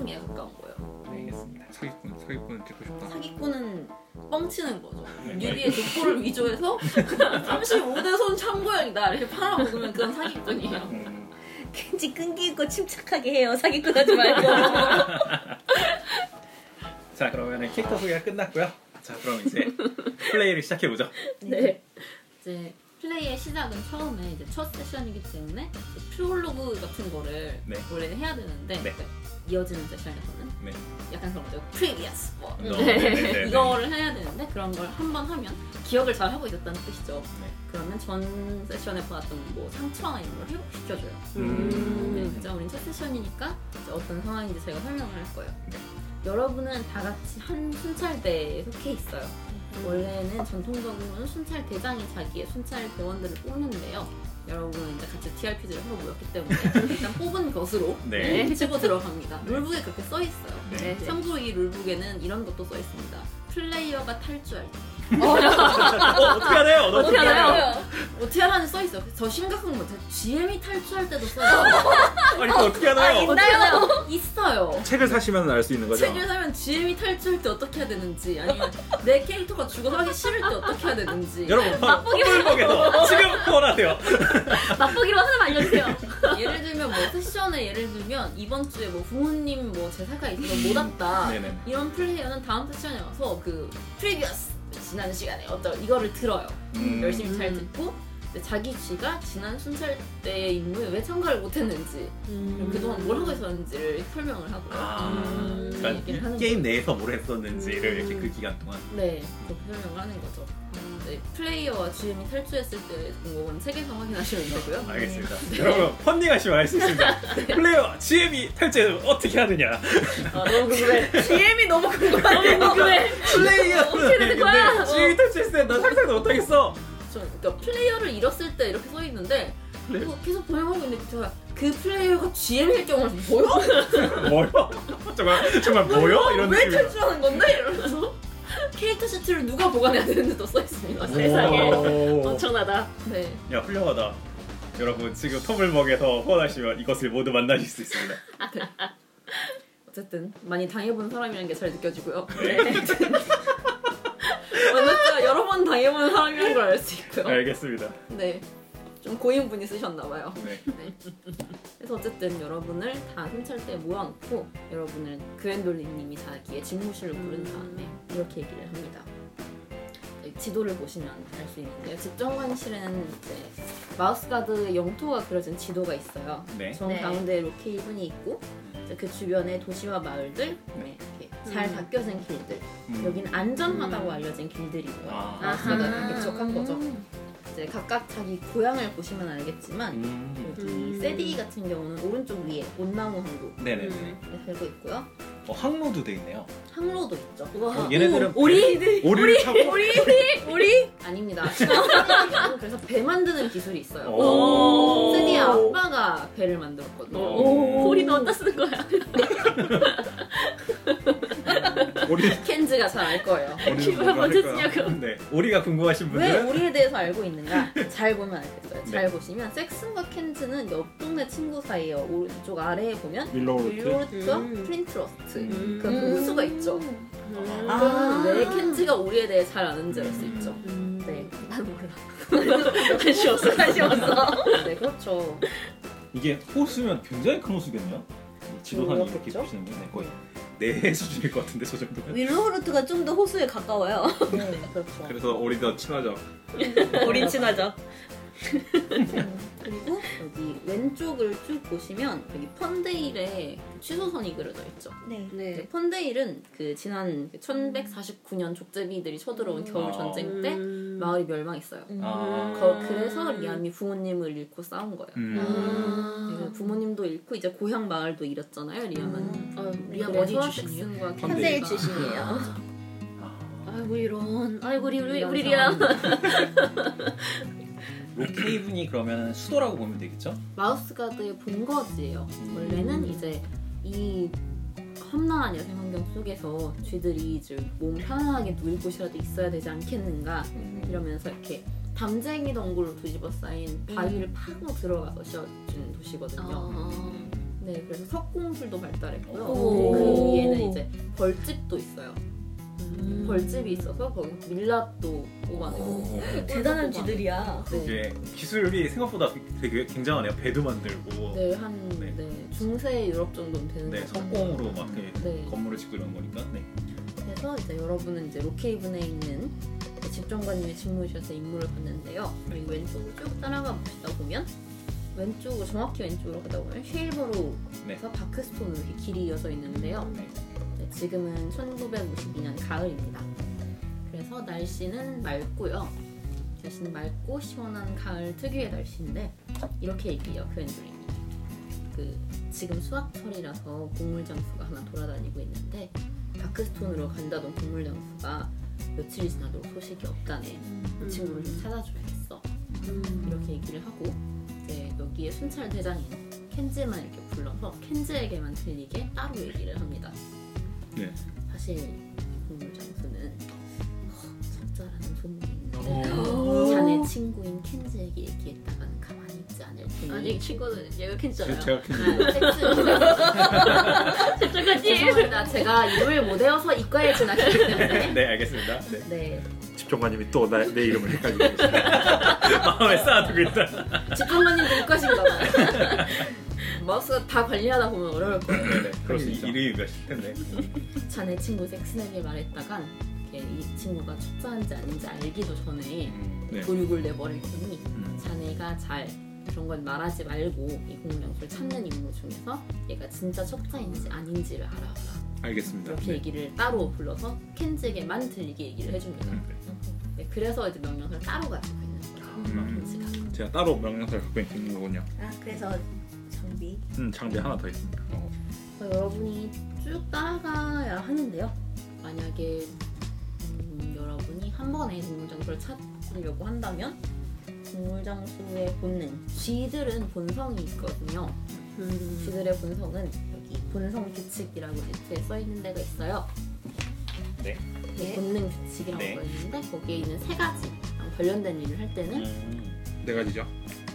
게 가까운 거예요. 네, 알겠습니다. 사기꾼 사기꾼 듣고 싶다. 사기꾼은 뻥치는 거죠. 네. 뉴비의 족보를 위조해서 35대 손 참고형이다 이렇게 팔아먹으면 그건 사기꾼이에요. 음, 왠지 끈기 있고 침착하게 해요 사기꾼 하지 말고 자 그러면 캐릭터 소개가 끝났고요. 자 그럼 이제 플레이를 시작해 보죠. 네. 이제 플레이의 시작은 처음에 이제 첫 세션이기 때문에 프롤로그 같은 거를 네. 원래 해야 되는데 네. 그러니까 이어지는 세션에서는 네. 약간 그런 거죠. previous 뭐 어, 네, 네, 네, 네. 이거를 해야 되는데 그런 걸 한 번 하면 기억을 잘 하고 있었다는 뜻이죠. 네. 그러면 전 세션에 봤던 뭐 상처나 이런 걸 회복시켜줘요. 음. 네, 진짜 우린 첫 세션이니까 이제 어떤 상황인지 제가 설명을 할 거예요. 네. 여러분은 다 같이 한 순찰대에 속해 있어요. 음. 원래는 전통적으로는 순찰 대장이 자기의 순찰 대원들을 뽑는데요. 여러분은 이제 같이 TRPG를 하러 모였기 때문에 일단 뽑은 것으로 네. 치고 들어갑니다. 룰북에 그렇게 써 있어요. 네. 참고로 이 룰북에는 이런 것도 써 있습니다. 플레이어가 탈주할 때 어, 어떻게 하나요? 어떻게 하나요? 어떻게 하라는 써 있어요. 저 심각한 거 같아요. GM이 탈주할 때도 써 있어요. 아니 이거 어떻게 하나요? 어떻게 하나요? 있어요. 책을 사시면 알 수 있는 거죠? 책을 사면 GM이 탈주할 때 어떻게 해야 되는지 아니면 내 캐릭터가 죽어서 하기 싫을 때 어떻게 해야 되는지 여러분 텀블벅에서 지금 후원하세요. 맛보기로 하나만 알려주세요. 예를 들면 뭐 세션에 예를 들면 이번 주에 뭐 부모님 뭐 제사가 있어서 못 왔다 네네. 이런 플레이어는 다음 세션에 와서 그 previous 지난 시간에 어떤 이거를 들어요 음. 열심히 잘 듣고 이제 자기 쥐가 지난 순찰 때의 임무에 왜 참가를 못했는지 그리고 그동안 뭘 하고 있었는지를 설명을 하고요 아, 음, 그러니까 하는 게임. 내에서 뭘 했었는지를 음. 이렇게 그 기간 동안. 네 그렇게 설명을 하는 거죠 네, 플레이어와 GM이 탈주했을 때 공고는 책에서 확인하시면 되고요 알겠습니다. 여러분 펀딩하시면 알 수 있습니다. 플레이어 GM이 탈퇴 어떻게 하느냐. 아, 너무 궁금해 GM이 너무 궁금하네요 플레이어는 근데 거야? GM이 탈퇴했을 때나 상상도 못하겠어. 저, 그러니까 플레이어를 잃었을 때 이렇게 써 있는데 이거 계속 번역하고 있는데 제가 그 플레이어가 GM일 경우는 뭐요? 뭐요? 정말 정말 뭐요? 이런 왜. 탈출하는 건데? 이러면서 캐릭터 시트를 누가 보관해야 되는지 또써 있습니다. 세상에. 오. 엄청나다. 네. 야 훌륭하다. 여러분 지금 터블벅에서 후원하시면 이것을 모두 만나실 수 있습니다. 어쨌든 많이 당해본 사람이라는 게 잘 느껴지고요. 네. 맞죠? 여러 번 당해본 사람이라는 걸 알 수 있고요. 알겠습니다. 네. 좀 고인분이 쓰셨나봐요. 네. 그래서 어쨌든 여러분을 다 순찰대에 모아놓고 여러분을 그웬돌린님이 자기의 집무실로 부른 다음에 이렇게 얘기를 합니다. 여기 지도를 보시면 알 수 있는데요. 집정관실은 이제 마우스가드 영토가 그려진 지도가 있어요. 네. 정 네. 가운데 로케이븐이 있고 이제 그 주변에 도시와 마을들, 네, 이렇게 잘 음. 닦여진 길들. 음. 여기는 안전하다고 알려진 길들이고요. 아. 마우스가드가 개척한 거죠. 이제 각각 자기 고향을 보시면 알겠지만 음. 여기 음. 세디 같은 경우는 오른쪽 위에 온나무 항로 네네네. 음. 살고 있고요. 어, 항로도 돼 있네요. 항로도 있죠. 어, 얘네들은 오리 오리를 타고 오리 오리 아닙니다. 그래서 배 만드는 기술이 있어요. 오. 세디의 아빠가 배를 만들었거든요. 오. 우리는 어디다 쓰는 거야? 우리 켄즈가 잘 알 거예요. 우리 기분 먼저 쓰냐고. 네. 오리가 궁금하신 왜 분들은 오리에 대해서 알고 있는가? 잘 보면 알겠어요. 잘 네. 보시면 섹슨과 켄즈는 옆 동네 친구 사이에요. 오른쪽 아래에 보면 밀로우르트 윌로르트와 음. 프린트러스트 음. 그 호수가 있죠. 아. 그러면 왜 켄지가 오리에 대해 잘 아는지 알 수 있죠. 음. 네. 난 몰라. 관심 없어. 관심 없어. 네, 그렇죠. 이게 호수면 굉장히 큰 호수겠네요. 지도상에 이렇게? 보시는 분, 네, 거의 네 수준일 것 같은데 저 정도면. 윌로우루트가 좀 더 호수에 가까워요. 네, 그렇죠. 그래서 우리 더 친하죠. 우린 친하죠. 그리고 여기 왼쪽을 쭉 보시면 여기 펀데일에 취소선이 그려져 있죠. 네. 네, 네. 펀데일은 그 지난 1149년 족제비들이 쳐들어온 겨울 아. 전쟁 때 음. 마을이 멸망했어요. 아. 거, 그래서 리암이 부모님을 잃고 싸운 거예요. 음. 아. 그래서 부모님도 잃고 이제 고향 마을도 잃었잖아요, 리암은. 음. 어, 리암 어디 출신이에요? 섹슨과 펀데일 출신이에요. 아. 아이고 이런. 아이고 우리 우리, 우리 리암. 로케이븐이 그러면 수도라고 보면 되겠죠? 마우스가드의 본거지예요. 음. 원래는 이제 이 험난한 야생 환경 속에서 쥐들이 이제 몸 편안하게 누일 곳이라도 있어야 되지 않겠는가 음. 이러면서 이렇게 담쟁이 덩굴로 뒤집어 쌓인 바위를 파고 들어가서 씌워진 도시거든요. 어. 네, 그래서 석공술도 발달했고요. 오. 그 위에는 이제 벌집도 있어요. 음. 벌집이 있어서 거기 밀랍도 뽑아내고 대단한 쥐들이야. 네, 이게 기술이 생각보다 되게 굉장하네요. 배도 만들고, 네, 네, 한 네. 네, 중세 유럽 정도는 되는 것 같아요. 석공으로 막 이렇게 네. 건물을 짓고 이런 거니까. 네. 그래서 이제 여러분은 이제 로케이븐에 있는 집정관님의 집무실에서 임무를 봤는데요. 그리고 왼쪽으로 쭉 따라가 보시다 보면 왼쪽으로 정확히 왼쪽으로 가다 보면 쉐일버로에서 네. 바크스톤으로 이렇게 길이 이어져 있는데요. 네. 네, 지금은 1952년 가을입니다. 그래서 날씨는 맑고요. 대신 맑고 시원한 가을 특유의 날씨인데 이렇게 얘기해요 그랜드리. 그 지금 수확철이라서 곡물 장수가 하나 돌아다니고 있는데 다크스톤으로 간다던 곡물 장수가 며칠이 지나도 소식이 없다네. 그 친구를 좀 찾아줘야겠어. 음. 이렇게 얘기를 하고 이제 여기에 순찰 대장인 켄지만 이렇게 불러서 켄지에게만 들리게 따로 얘기를 합니다. 네. 사실 국물 장수는 석자라는 있는데 오. 자네 친구인 켄지에게 얘기했다가는 가만히 있지 않을 테니 아니 친구는 얘가 캔잖아요. 제가 아, 섹스 잠깐님. 죄송합니다 제가 이름을 못 외워서 이과에 진학했기 때문에 네, 알겠습니다. 네. 네 집정관님이 또 내 이름을 헷갈리고 계시네. 마음에 쌓아두고 있다. 집중관님도 이과신가 봐요 마우스가 다 관리하다 보면 어려울 거예요 네, 네. 그럴 수수 있죠. 있죠. 이름이 몇일 텐데. 자네 친구 섹슨에게 말했다간 이렇게 이 친구가 첩자한지 아닌지 알기도 전에 음, 네. 교육을 내버릴 테니 음. 자네가 잘 그런 건 말하지 말고 이 공룡술 찾는 임무 중에서 얘가 진짜 첩자인지 아닌지를 알아봐라 알겠습니다. 이렇게 네. 얘기를 따로 불러서 켄즈에게만 들리게 얘기를 해줍니다 음. 네, 그래서 이제 명령을 따로 가지고 있는 거예요 음. 켄즈가 제가 따로 명령서를 갖고 있는 거군요. 아 그래서 장비. 음, 장비 하나 더 있습니다. 어. 그래서 여러분이 쭉 따라가야 하는데요 만약에 음, 여러분이 한 번에 동물장수를 찾으려고 한다면 동물장수의 본능 쥐들은 본성이 있거든요 음. 쥐들의 본성은 여기 본성 규칙이라고 밑에 써 있는 데가 있어요. 네. 네, 본능 규칙이라고 네. 써 있는데 거기에 있는 세 가지 관련된 일을 할 때는 음. 네 가지죠.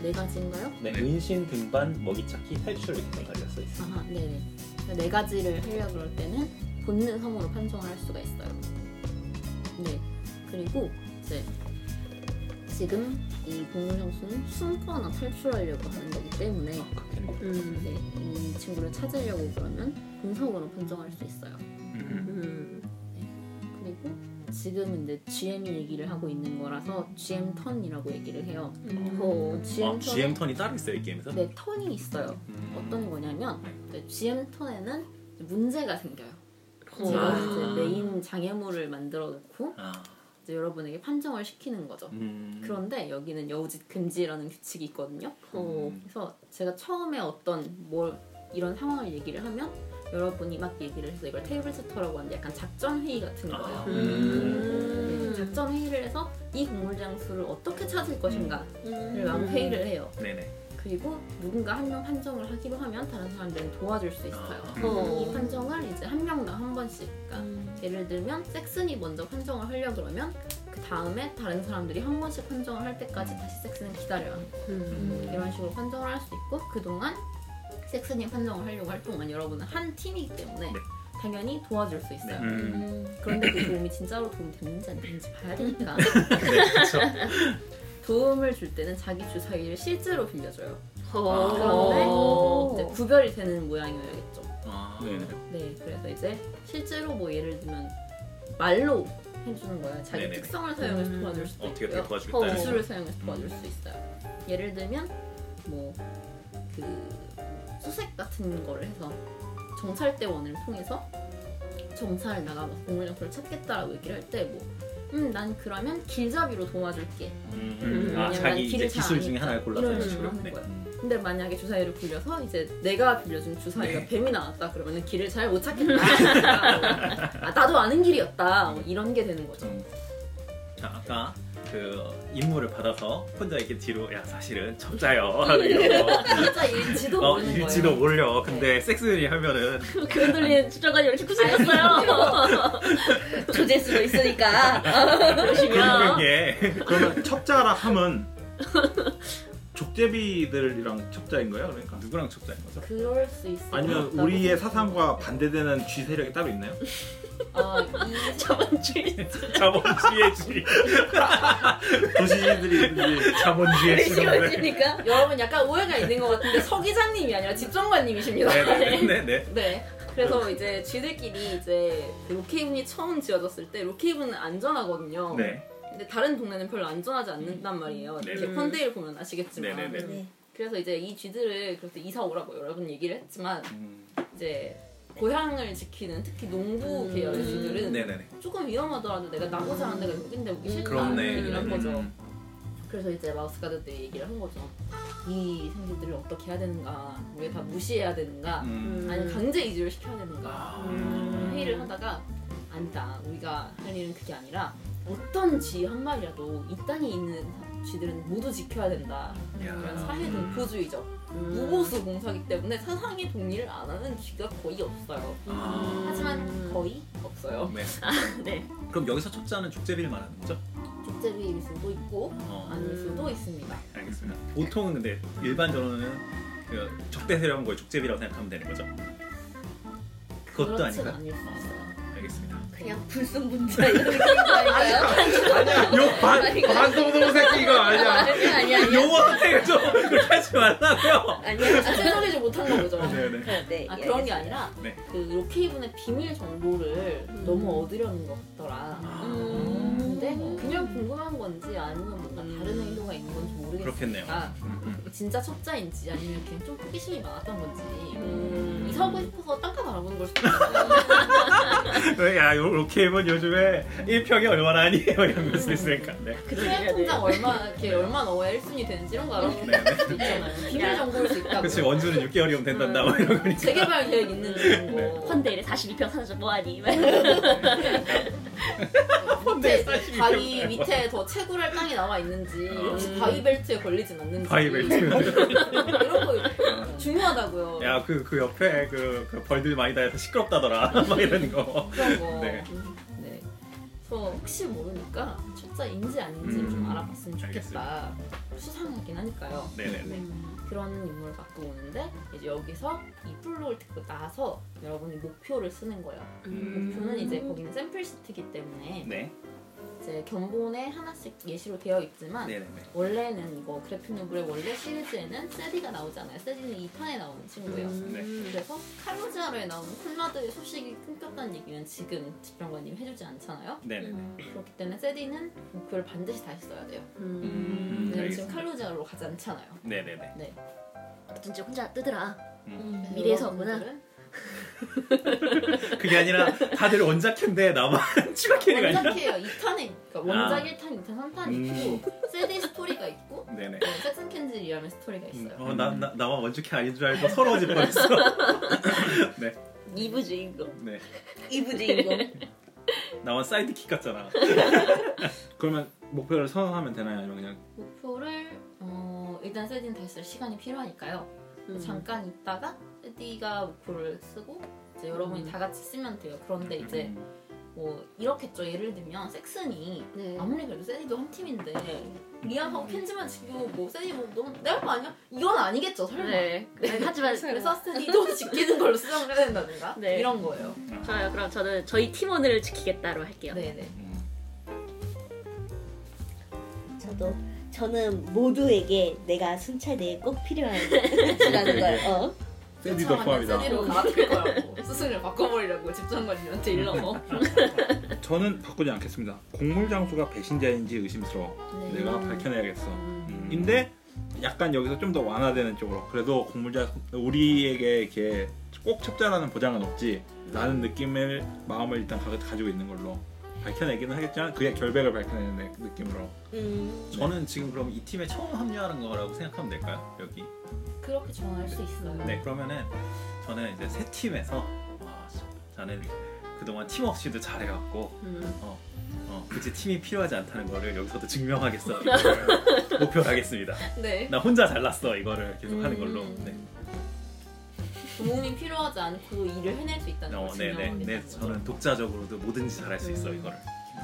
네 가지인가요? 네, 네. 은신, 등반, 먹이찾기, 탈출 이렇게 네 가지가 써 있어요. 아하, 네네. 네 가지를 하려고 그럴 때는 본능 성으로 판정을 할 수가 있어요. 네. 그리고 이제 지금 이 공룡장수는 숨거나 탈출하려고 하는 거기 때문에 음. 네, 이 친구를 찾으려고 그러면 공석으로 판정할 수 있어요. 음. 그리고 지금 이제 GM이 얘기를 하고 있는 거라서 GM 턴이라고 얘기를 해요. 어, GM 아, GM 턴이 따로 있어요 이 게임에서? 네, 턴이 있어요. 음. 어떤 거냐면 그 GM 턴에는 문제가 생겨요. 어. 제가 아. 이제 메인 장애물을 만들어 놓고 아, 이제 여러분에게 판정을 시키는 거죠. 음. 그런데 여기는 여우짓 금지라는 규칙이 있거든요. 어. 그래서 제가 처음에 어떤 뭘 이런 상황을 얘기를 하면 여러분이 막 얘기를 해서 이걸 테이블 세터라고 하는데 약간 작전 회의 같은 거예요. 아, 음. 네, 작전 회의를 해서 이 곡물 장수를 어떻게 찾을 것인가를 음. 막 회의를 해요. 네네. 그리고 누군가 한 명 판정을 하기로 하면 다른 사람들은 도와줄 수 있어요. 아. 어. 이 판정을 이제 한 명당 한 번씩. 그러니까 예를 들면 섹슨이 먼저 판정을 하려 그러면 그 다음에 다른 사람들이 한 번씩 판정을 할 때까지 다시 섹슨은 기다려야 해요. 음. 이런 식으로 판정을 할 수 있고 그동안 섹슨이 판정을 하려고 할 동안 여러분은 한 팀이기 때문에 네. 당연히 도와줄 수 있어요. 음. 그런데 그 도움이 진짜로 도움이 됐는지 안 됐는지 봐야 되니까 네, 그렇죠. 도움을 줄 때는 자기 주사위를 실제로 빌려줘요. 어. 그런데 이제 구별이 되는 모양이어야겠죠. 아, 네네. 네, 그래서 이제 실제로 뭐 예를 들면 말로 해주는 거예요. 자기 네네네. 특성을 사용해서 음. 도와줄 수도 어떻게 있고요. 어떻게 도와주겠다. 어. 기술을. 사용해서 도와줄 수 있어요. 예를 들면 뭐 그 수색 같은 거를 해서 정찰대원을 통해서 정찰을 나가서 공물장소를 찾겠다라고 얘기를 할 때 뭐 음, 난 그러면 길잡이로 도와줄게. 음. 음. 아 자기 이제 기술 중에. 하나를 골라서 식으로. 하는 네. 거예요. 근데 만약에 주사위를 굴려서 이제 내가 빌려준 주사위가 네. 뱀이 나왔다 그러면 길을 잘 못 찾겠다. 아, 나도 아는 길이었다. 뭐 이런 게 되는 거죠. 음. 자 아까 그 임무를 받아서 혼자 이렇게 뒤로 야 사실은 첩자요 이러고 진짜 일지도 어 모르는 일지도 거예요. 몰려 근데 섹스들이 하면은 그 흔들리는 추적관이 이렇게 구슬했어요. 조질 수도 있으니까. 그러시면. 그게 그러면 첩자라 함은 족제비들이랑 첩자인 거예요? 그러니까 누구랑 첩자인 거죠? 그럴 수 있어요. 아니면 우리의 사상과 반대되는 G 세력이 따로 있나요? 아, 이 자본주의 주의 도시들이 자본주의 시간이니까. 여러분 약간 오해가 있는 것 같은데 서 기자님이 아니라 집정관님이십니다. 네네네 네. 그래서 이제 쥐들끼리 이제 그 로케이븐이 처음 지어졌을 때 로케이븐은 안전하거든요. 네 근데 다른 동네는 별로 안전하지 않는단 말이에요. 네. 이렇게 펀데일 보면 아시겠지만. 네네네. 네. 그래서 이제 이 쥐들을 그래서 이사 오라고 여러 번 얘기를 했지만 음, 이제 고향을 지키는 특히 농부 음. 계열의 쥐들은 네네네 조금 위험하더라도 내가 나고자 하는 데가 여긴데 오기 싫다 그렇네 얘기를 한 거죠. 음. 그래서 이제 마우스 가드들이 얘기를 한 거죠. 이 생쥐들을 어떻게 해야 되는가, 우리가 다 무시해야 되는가, 음. 아니면 강제 이주를 시켜야 되는가 아. 회의를 하다가 아니다. 우리가 할 일은 그게 아니라 어떤 쥐 한 마리라도 이 땅에 있는 쥐들은 모두 지켜야 된다. 야. 이런 사회 동포주의적 음. 무보수 공사기 때문에 사상의 동의를 안 하는 쥐가 거의 없어요. 아. 하지만 거의 없어요. 네. 네. 그럼 여기서 첩자는 족제비를 말하는 거죠? 족제비일 수도 있고 어. 아닐 수도 있습니다. 알겠습니다. 보통은 근데 일반적으로는 그 적대 세력은 거의 족제비라고 생각하면 되는 거죠? 그것도 아닌가? 않을 수 있어요. 알겠습니다. 그냥 불순분자 이런 느낌인 거 아닌가요? 요 반, 반동동 새끼 이거 아니야 아니야, 아니야, 아니야. 용어 선택을 좀 그렇게 하지 말라고요. 아니야. 아, 최소리지 못한 거죠. 네네. 네. 아 예, 그런 게. 아니라 네. 그 로케이븐의 비밀 정보를 음. 너무 얻으려는 것 같더라. 음. 근데 그냥 궁금한 건지 아니면 뭔가 음. 다른 의도가 있는 건지 그렇겠네요. 모르겠으니까 음, 음. 진짜 첩자인지 아니면 그냥 좀 호기심이 많았던 건지 음. 이사 오고 싶어서 땅값 알아보는 걸 수도 있어요. 야, 요 로케이븐 요즘에 1평이 얼마나 아니에요? 이런 걸수 있으니까. 네. 트레 통장 얼마 이렇게 얼마 넣어야 1순위 되는지 이런 거 알아보는 수도 있잖아요. 비밀 정보일 수 있다고. 그치, 원주는 6개월이면 된단다. 뭐 이런 거니까. 재개발 계획 있는지 이런 거. 펀데일에 42평 사서 뭐하니? 밑에 42 바위 평. 밑에 더 채굴할 땅이 나와 있는지 혹시 음. 바위 벨트에 걸리진 않는지 바위 벨트. 이런 거 중요하다고요. 야, 그, 그 옆에 그, 그 벌들 많이 다녀서 시끄럽다더라. 막 이런 거. 그런 거. 네. 네. 그래서 혹시 모르니까 출자인지 아닌지 좀 음, 알아봤으면 좋겠다. 수상하긴 하니까요. 네네네. 음, 그런 인물을 갖고 오는데 이제 여기서 이 플로를 듣고 나서 여러분이 목표를 쓰는 거예요. 음. 목표는 이제 거기는 샘플 시트이기 때문에 네. 이제 견본에 하나씩 예시로 되어 있지만 네네네. 원래는 이거 그래픽 노블의 원래 시리즈에는 세디가 나오잖아요. 세디는 2탄에 나오는 친구예요. 네. 그래서 칼로지아로에 나오는 콜라드의 소식이 끊겼다는 얘기는 지금 집정관님 해주지 않잖아요. 네네네. 그렇기 때문에 세디는 목표를 반드시 다시 써야 돼요. 음, 왜냐면 지금. 칼로지아로 가지 않잖아요. 네네네. 네. 어쩐지 혼자 뜨더라. 음. 미래에서 왔구나. 그게 아니라 다들 원작캔데 나만 추가 캐릭 아니라. 원작해요. 2탄에 그러니까 원작 아. 1탄, 2탄, 3탄 음. 있고 세디 스토리가 있고 네네. 네, 섹슨 캔즐이라는 스토리가 있어요. 어, 나, 나, 나만 원작캐 아닌 줄 알고 서러워질 뻔했어. 네. 2부 주인공. 네. 2부 주인공. 나만 sidekick 같잖아. 그러면 목표를 선언하면 되나요? 아니면 그냥 목표를 어, 일단 다시 쓸 시간이 필요하니까요. 음. 잠깐 있다가 세디가 목표를 쓰고 이제 여러분이 음. 다 같이 쓰면 돼요. 그런데 이제 뭐 이렇겠죠. 예를 들면 섹슨이 네. 아무리 그래도 세디도 한 팀인데 리암하고 켄지만 지키고 뭐 세디 뭐 너무 내할 거 아니야? 이건 아니겠죠. 설마. 네. 아니, 하지만 그래서 세디도 지키는 걸로 수정을 해야 된다든가 네. 이런 거예요. 좋아요. 그럼 저는 저희 팀원을 지키겠다로 할게요. 네네. 음. 저도 저는 모두에게 내가 순찰대에 꼭 필요한 라는 걸. 어. 세디도 포함이다. 세디로 갈아탈 거라고 스승을 바꿔버리라고 집장관님한테 일러서. 저는 바꾸지 않겠습니다. 곡물 장수가 배신자인지 의심스러워. 네. 내가 밝혀내야겠어. 음. 인데 약간 여기서 좀 더 완화되는 쪽으로 그래도 곡물자 우리에게 이렇게 꼭 첩자라는 보장은 없지 라는 느낌을 마음을 일단 가, 가지고 있는 걸로 밝혀내기는 하겠지만 그의 결백을 밝혀내는 느- 느낌으로 음. 저는 지금 그럼 이 팀에 처음 합류하는 거라고 생각하면 될까요? 여기. 그렇게 정할 수 있어요. 네, 그러면은 저는 이제 새 팀에서 와, 저는 그동안 팀워크도 잘해갖고 음. 어, 어, 굳이 팀이 필요하지 않다는 거를 여기서도 증명하겠어. 목표로 하겠습니다. 네. 나 혼자 잘났어 이거를 계속 하는 음. 걸로. 네. 부모님 필요하지 않고 일을 해낼 수 있다는 어, 걸 네, 네, 네. 저는 독자적으로도 뭐든지 잘할 수 있어 음. 이거를.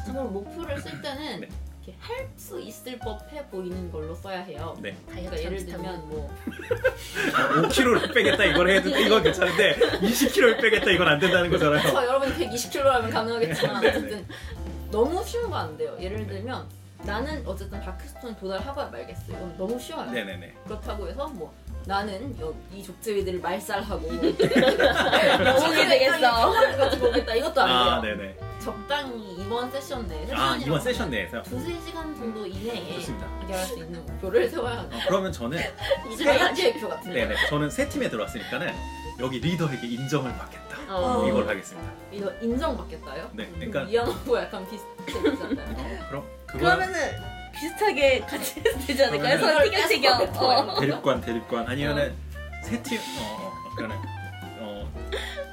참고로 목표를 쓸 때는 네. 이렇게 할 수 있을 법해 보이는 걸로 써야 해요. 네. 그러니까 예를 들면 뭐 5kg를 빼겠다 이걸 해도 이건 괜찮은데 20kg를 빼겠다 이건 안 된다는 거잖아요. 저 여러분이 120kg라면 가능하겠지만 네, 네, 어쨌든 너무 쉬운 거 안 돼요. 예를 들면 나는 어쨌든 다크스톤 도달하고야 말겠어. 이건 너무 쉬워요. 네네네. 그렇다고 해서 뭐 나는 여, 이 족제비들을 말살하고 도움이 되겠어. 가지고 오겠다 이것도 안 아, 돼요. 네네. 적당히 이번 세션 내에 아 이번 세션 내에서 두세 시간 정도 이내에 좋습니다. 해결할 수 있는 목표를 세워야 어, 합니다. 그러면 저는 자기 계획표 같은 거. 네네 저는 새 팀에 들어왔으니까는 여기 리더에게 인정을 받겠다. 어. 이걸 하겠습니다. 이거 인정받겠다요? 네, 그럼 그러니까 이하고 약간 비슷하잖아요. 어, 그럼 그거 그러면은 비슷하게 같이 해도 되지 않을까요? 서로 티격태격. 어. 대립관 대립관 아니면은 새 팀, 어, 어, 그러면 어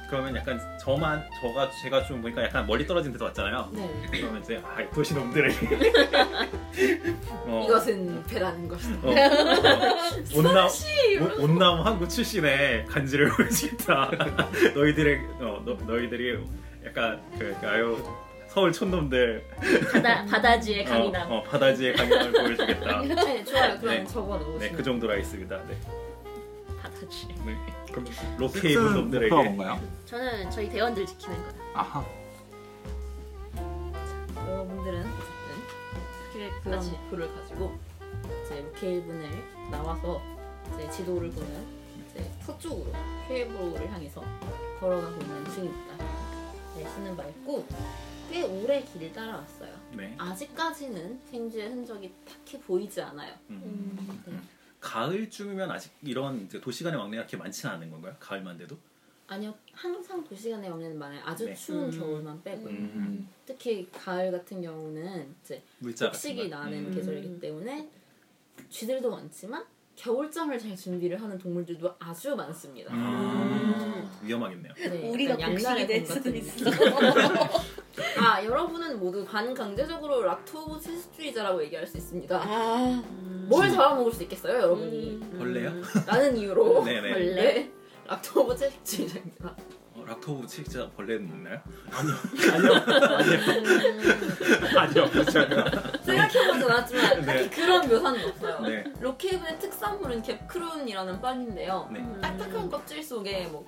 그러면 약간 저만 저가 제가 좀 보니까 약간 멀리 떨어진 데서 왔잖아요. 네. 그러면 이제 아, 도시 놈들에게 어, 이것은 배라는 것이다. 어, 어, 온남 온- 온남 한국 출신의 간지를 보여주겠다. 너희들의 어, 너, 너희들이 약간 그 아유 서울 촌놈들 바다 바다지의 강인함. 어, 어, 바다지의 강인함을 보여주겠다. 네, 좋아요. 그럼 네. 적어 놓으시면. 네, 그 정도로 하겠습니다. 네. 바다지. 네. 그럼 로케 입은 놈들에게 목표가 뭔가요? 저는 저희 대원들 지키는 거다. 아하 여러분들은 어쨌든 그런. 목표를 가지고 이제 케이븐을 나와서 이제 지도를 보면 이제 서쪽으로 케이브로를 향해서 걸어가고 있는 중입니다. 네, 쓰는 바 있고 꽤 오래 길을 따라왔어요. 네. 아직까지는 생쥐의 흔적이 딱히 보이지 않아요. 음. 네. 가을쯤이면 아직 이런 이제 도시간의 왕래가 그렇게 많지는 않은 건가요? 가을만 돼도? 아니요, 항상 도시간의 왕래는 많아요. 아주 네. 추운 음. 겨울만 빼고요. 음. 특히 가을 같은 경우는 이제 물자 같은 폭식이 거. 나는 음. 계절이기 때문에 쥐들도 많지만 겨울잠을 잘 준비를 하는 동물들도 아주 많습니다. 음. 위험하겠네요. 네, 우리가 양날의 될검 수도 같은 있어. 아 여러분은 모두 반강제적으로 lacto-ovo 채식주의자라고 얘기할 수 있습니다. 아. 뭘 잡아먹을 수 있겠어요, 여러분이? 음. 벌레요? 라는 이유로 네네. 원래 lacto-ovo 채식주의자입니다. 어, 닥터우 진짜 벌레는 있나요? 아니요 아니요 아니요 그렇지 않아요. 생각해보진 않았지만 네. 딱히 그런 묘사는 없어요. 네. 로케이븐의 특산물은 캡크룬이라는 빵인데요. 네. 딱딱한 껍질 속에 뭐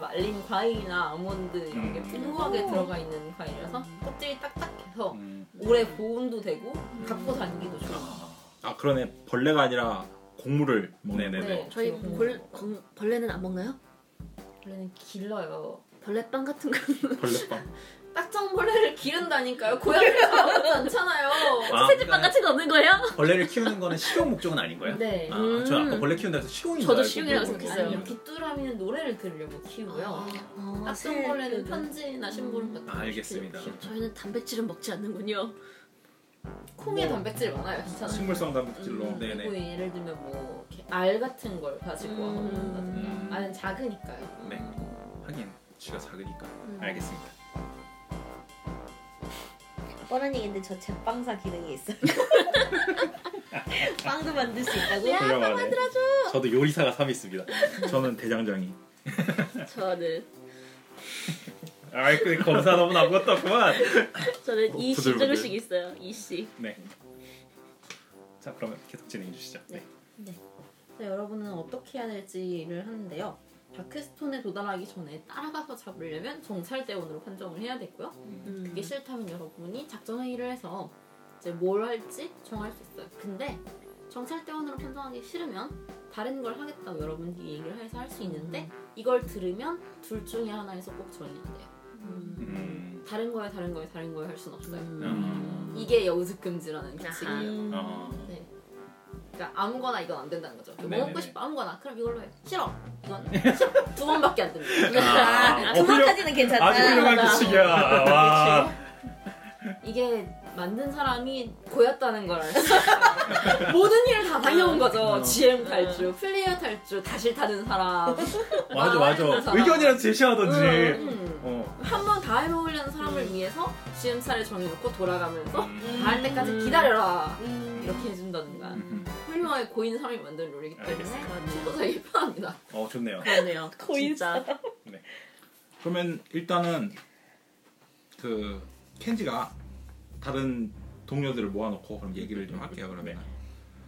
말린 과일이나 아몬드 이런 게 음. 풍부하게 들어가 있는 과일이라서 껍질이 딱딱해서 음. 오래 보온도 되고 갖고 다니기도 좋아요. 아, 아 그러네 벌레가 아니라 곡물을 먹는 네 네네. 거네. 저희 음. 벌, 건- 벌레는 안 먹나요? 원래는 길러요. 벌레빵 같은 거. 벌레빵. 딱정벌레를 기른다니까요. 고양이를 먹지 않잖아요. 아, 세제빵 같은 거 없는 거예요? 벌레를 키우는 거는 식용 목적은 아닌 거예요? 네. 아, 저 아까 음. 벌레 키운다 해서 식용인 저도 줄 알고 식용이라고 생각했어요. 귀뚜라미는 노래를 들으려고 키우고요. 어, 딱정벌레는 새- 편지나 심부름 같은 아, 거 알겠습니다. 키우죠. 저희는 단백질은 먹지 않는군요. 콩에 단백질 많아요. 괜찮아요. 식물성 단백질로. 음, 네네. 그리고 예를 들면 뭐 이렇게 알 같은 걸 가지고 음. 한다든가 음. 알은 작으니까요. 네. 하긴 쥐가 작으니까. 음. 알겠습니다. 뻔한 얘기인데 저 제빵사 기능이 있어요. 빵도 만들 수 있다고? 훌륭하네. 저도 요리사가 3 있습니다. 저는 대장장이. 저는 아이 그 검사 너무 아무것도 없구만. 저는 어, 이씨 부들부들. 조금씩 있어요. 이 씨. 네. 자 그러면 계속 진행해 주시죠. 네. 자, 여러분은 어떻게 해야 될지를 하는데요. 다크스톤에 도달하기 전에 따라가서 잡으려면 정찰대원으로 판정을 해야 되고요. 음. 그게 싫다면 여러분이 작전 회의를 해서 이제 뭘 할지 정할 수 있어요. 근데 정찰대원으로 판정하기 싫으면 다른 걸 하겠다고 여러분들이 얘기를 해서 할 수 있는데 이걸 들으면 둘 중에 하나에서 꼭 정해야 돼요. 음. 음. 다른 거에 다른 거에 다른 거에 할 수는 없어요. 음. 이게 여우슥 금지라는 규칙이에요. 음. 어. 네. 그러니까 아무거나 이건 안 된다는 거죠. 뭐 네네네. 먹고 싶어 아무거나 그럼 이걸로 해. 싫어. 이건. 두 번밖에 안 됩니다. 아, 두 어, 훌륭- 번까지는 괜찮다. 아주 훌륭한 규칙이야. 와. 이게 만든 사람이 고였다는 걸. 모든 일을 다 다녀온 거죠. 어. GM 탈주, 플레이어 탈주, 다 싫다는 사람. 맞아 맞아. 사람. 의견이라도 제시하던지. 음. 어. 한번 다 해보려는 사람을 위해서 GM 차를 정해놓고 돌아가면서 음. 다할 때까지 기다려라. 음. 이렇게 해준다든가. 음. 훌륭하게 고인 사람이 만든 룰이기 때문에 알겠습니다. 친구들이 편합니다. 어 좋네요. 그러네요. 고인 진짜. 그러면 일단은 그 켄지가 다른 동료들을 모아놓고 그럼 얘기를 좀 할게요. 그러면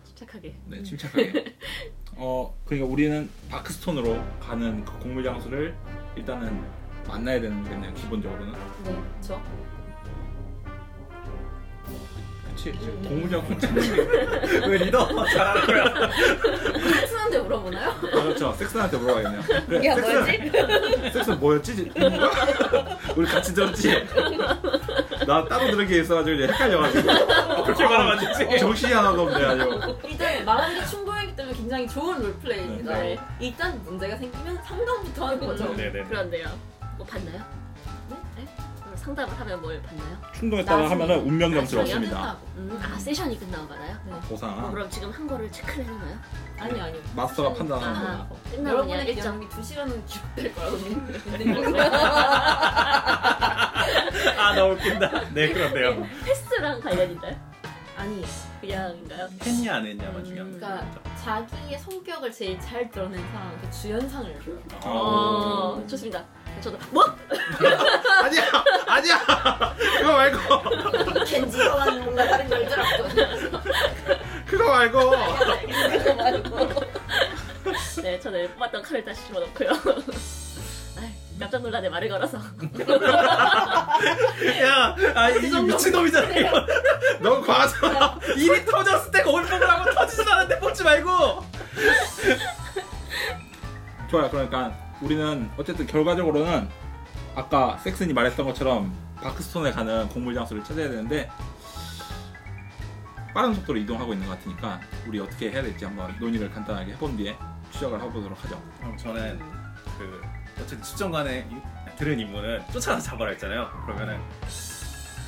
침착하게. 네 침착하게. 어 그러니까 우리는 다크스톤으로 가는 그 곡물 장소를 일단은 만나야 되는 거겠네요. 기본적으로는. 네, 그렇죠. 그치? 지금 곡물 장소 찾는 게왜 리더 잘하는 거야? 섹스한테 물어보나요? 아, 그렇죠. 섹스한테 물어봐야겠네요. 그래, 야 섹스, 뭐지? 섹스 뭐였지? 우리 같이 들었지? 나 따로 들은 게 있어가지고 이제 헷갈려가지고 그렇게 말하면 안 되지. 정신이 하나도 없네 아주. 일단 말하기가 충분하기 때문에 굉장히 좋은 롤플레이입니다. 네. 일단 문제가 생기면 상담부터 하는 거죠. 네네. 그런데요. 뭐 봤나요? 네? 네? 그럼 상담을 하면 뭘 봤나요? 충동했다가 나중에. 하면은 운명 점수를 나중에 없습니다. 끝나고. 음, 아 세션이 끝나고 받아요? 어, 보상. 그럼 지금 한 거를 체크를 해놓나요? 아니 아니요. 마스터가 판단하는 아, 거야. 끝나고 그냥 여러분의 일정. 기억이 2시간은 기록될 거라고 믿는 거예요. 아 너무 웃긴다. 네 그런데요. 패스랑 관련인가요? 아니, 그냥인가요? 했냐 안 했냐만 음, 중요한 거. 그러니까 자기의 성격을 제일 잘 드러낸 사람한테 주연상을 줘요. 어, 좋습니다. 저도 뭐? 아니야, 아니야. 그거 말고, 켄지와는 뭔가 다른 걸 들었거든요. 그거 말고. 그거 말고. 네, 저는 뽑았던 칼을 다시 집어넣고요. 아이, 깜짝 놀라네 말을 걸어서. 야, 아, 이 미친놈이잖아, 이거. 너무 과하잖아. 일이 터졌을 때 거울 뽑으라고 터지진 않았는데 뽑지 말고. 좋아요. 그러니까 우리는 어쨌든 결과적으로는 아까 섹슨이 말했던 것처럼 바크스톤에 가는 곡물 장소를 찾아야 되는데 빠른 속도로 이동하고 있는 것 같으니까 우리 어떻게 해야 될지 한번 논의를 간단하게 해본 뒤에 추적을 해보도록 하죠. 그럼 저는 그 어쨌든 이- 들은 임무는 쫓아서 잡아라 했잖아요. 그러면은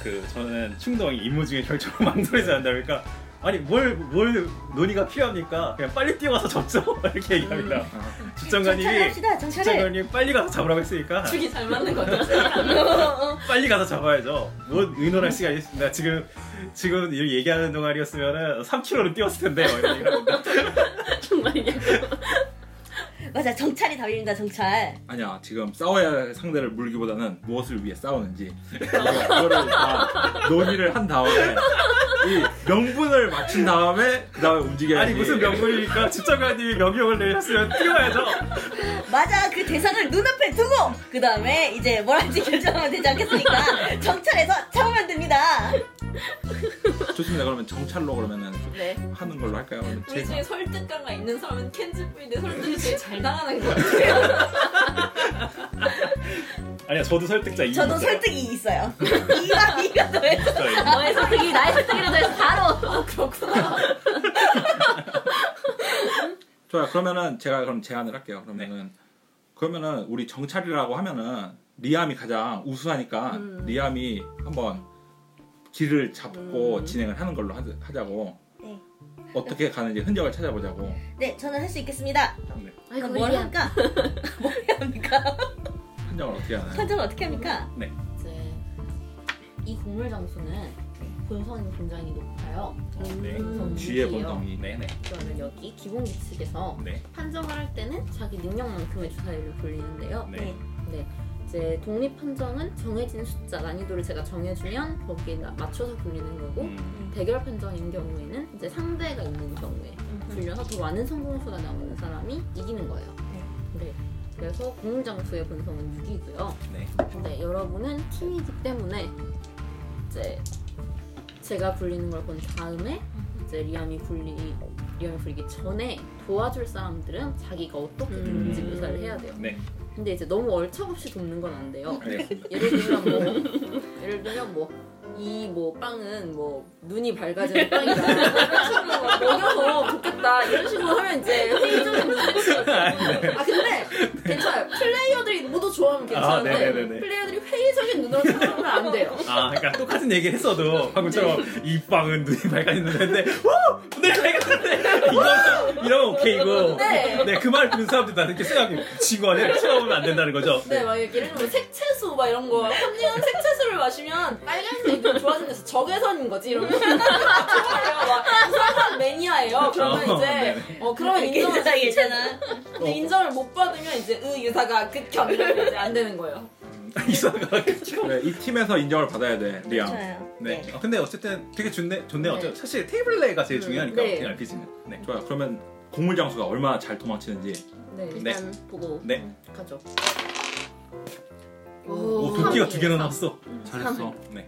그 저는 충동이 임무 중에 결정을 망설이지 않는다 그러니까 아니 뭘 뭘 논의가 필요합니까? 그냥 빨리 뛰어가서 접죠. 이렇게 얘기합니다. 정찰합시다. 정찰해. 집정관님 빨리 가서 잡으라고 했으니까 죽이 잘 맞는 거죠. 빨리 가서 잡아야죠. 뭐 의논할 시간이 있습니다. 지금 지금 이 얘기하는 동안이었으면은 3km를 뛰었을 텐데 뭐 이런 얘기를 합니다. 정말이냐고. 맞아. 자 정찰이 답입니다. 정찰. 아니야 지금 싸워야 할 상대를 물기보다는 무엇을 위해 싸우는지 그거를 다 논의를 한 다음에 이 명분을 맞춘 다음에 그 다음에 움직여야지 아니 무슨 명분이니까 추천가님이 명령을 내렸으면 뛰어야죠. 맞아 그 대상을 눈앞에 두고 그 다음에 이제 뭘 할지 결정하면 되지 않겠습니까? 정찰해서 잡으면 됩니다. 좋습니다 그러면 정찰로 그러면은 네. 하는 걸로 할까요? 그러면 우리 제가 중에 설득가가 있는 사람은 켄즈뿐인데 설득이 제일 잘 당하는 것 같아요. 아니야 저도 설득자 이. 저도 설득이 있어요. 이가 이가 더해서 너의 설득이 나의 설득이라도 해서 바로 그렇구나. 좋아요 그러면은 제가 그럼 제안을 할게요 그러면은 그러면은 우리 정찰이라고 하면은 리암이 가장 우수하니까 음. 리암이 한번 길을 잡고 음. 진행을 하는 걸로 하, 하자고 네. 어떻게 가는지 흔적을 찾아보자고 네 저는 할 수 있겠습니다. 네. 아이고 뭘 미안. 합니까? 뭘 해야 합니까? 흔적을 어떻게 하나요? 판정을 어떻게 합니까? 이제 이 곡물 장수는 본선이 굉장히 높아요. 네. 본선 뒤에. 본덩이 네네. 그러면 여기 기본 규칙에서 네. 판정을 할 때는 자기 능력만큼의 주사위를 돌리는데요. 네. 네. 이제 독립 판정은 정해진 숫자 난이도를 제가 정해주면 거기에 나- 맞춰서 돌리는 거고 음. 대결 판정인 경우에는 이제 상대가 있는 경우에 불려서 더 많은 성공 수가 나오는 사람이 이기는 거예요. 네. 그래서 공물장수의 본성은 6이고요. 네. 근데 여러분은 팀이기 때문에 이제 제가 굴리는 걸 본 다음에 이제 리암이 굴리 리암이 굴리기 전에 도와줄 사람들은 자기가 어떻게 되는지 음. 묘사를 해야 돼요. 네. 근데 이제 너무 얼척없이 돕는 건 안 돼요. 알겠습니다. 예를 들면 뭐 예를 들면 뭐 이 뭐 빵은 뭐 눈이 밝아지는 빵이다. 먹여서 좋겠다. 이런 식으로 하면 이제 회의적인 눈빛이 아 근데 괜찮아요. 플레이어들이 모두 좋아하면 괜찮은데 아. 플레이어들이 회의적인 눈으로 쳐다보면 안 돼요. 아, 그러니까 똑같은 얘기를 했어도 방금처럼 이 빵은 눈이 밝아있는데 오! 눈이 밝았는데 이거는 이러면 오케이고 네. 네, 그 말 듣는 사람들 나는 이렇게 생각해 거 아니야? 쳐다보면 안 된다는 거죠? 네, 막 예를 들면 색채수 막 이런 거 현님은 색채수를 마시면 빨간색이 좋아진다서 적외선인 거지 이러면 이상한 매니아예요. 그러면 어, 이제 네네. 어 그러면 이렇게 인정을 있잖아. 근데 인정을 못 받으면 이제 의 유사가 극혐 이러면 이제 안 되는 거예요. 이상하게 그래, 이 팀에서 인정을 받아야 돼 리암. 네. 네. 어, 근데 어쨌든 되게 좋네, 좋네요. 네. 사실 테이블 플레이가 제일 중요하니까 네. RPG는. 네. 좋아요 그러면 곡물 장수가 얼마나 잘 도망치는지 네, 네. 일단 보고 네. 가죠. 오, 도끼가 두 개나 나왔어. 잘했어 네.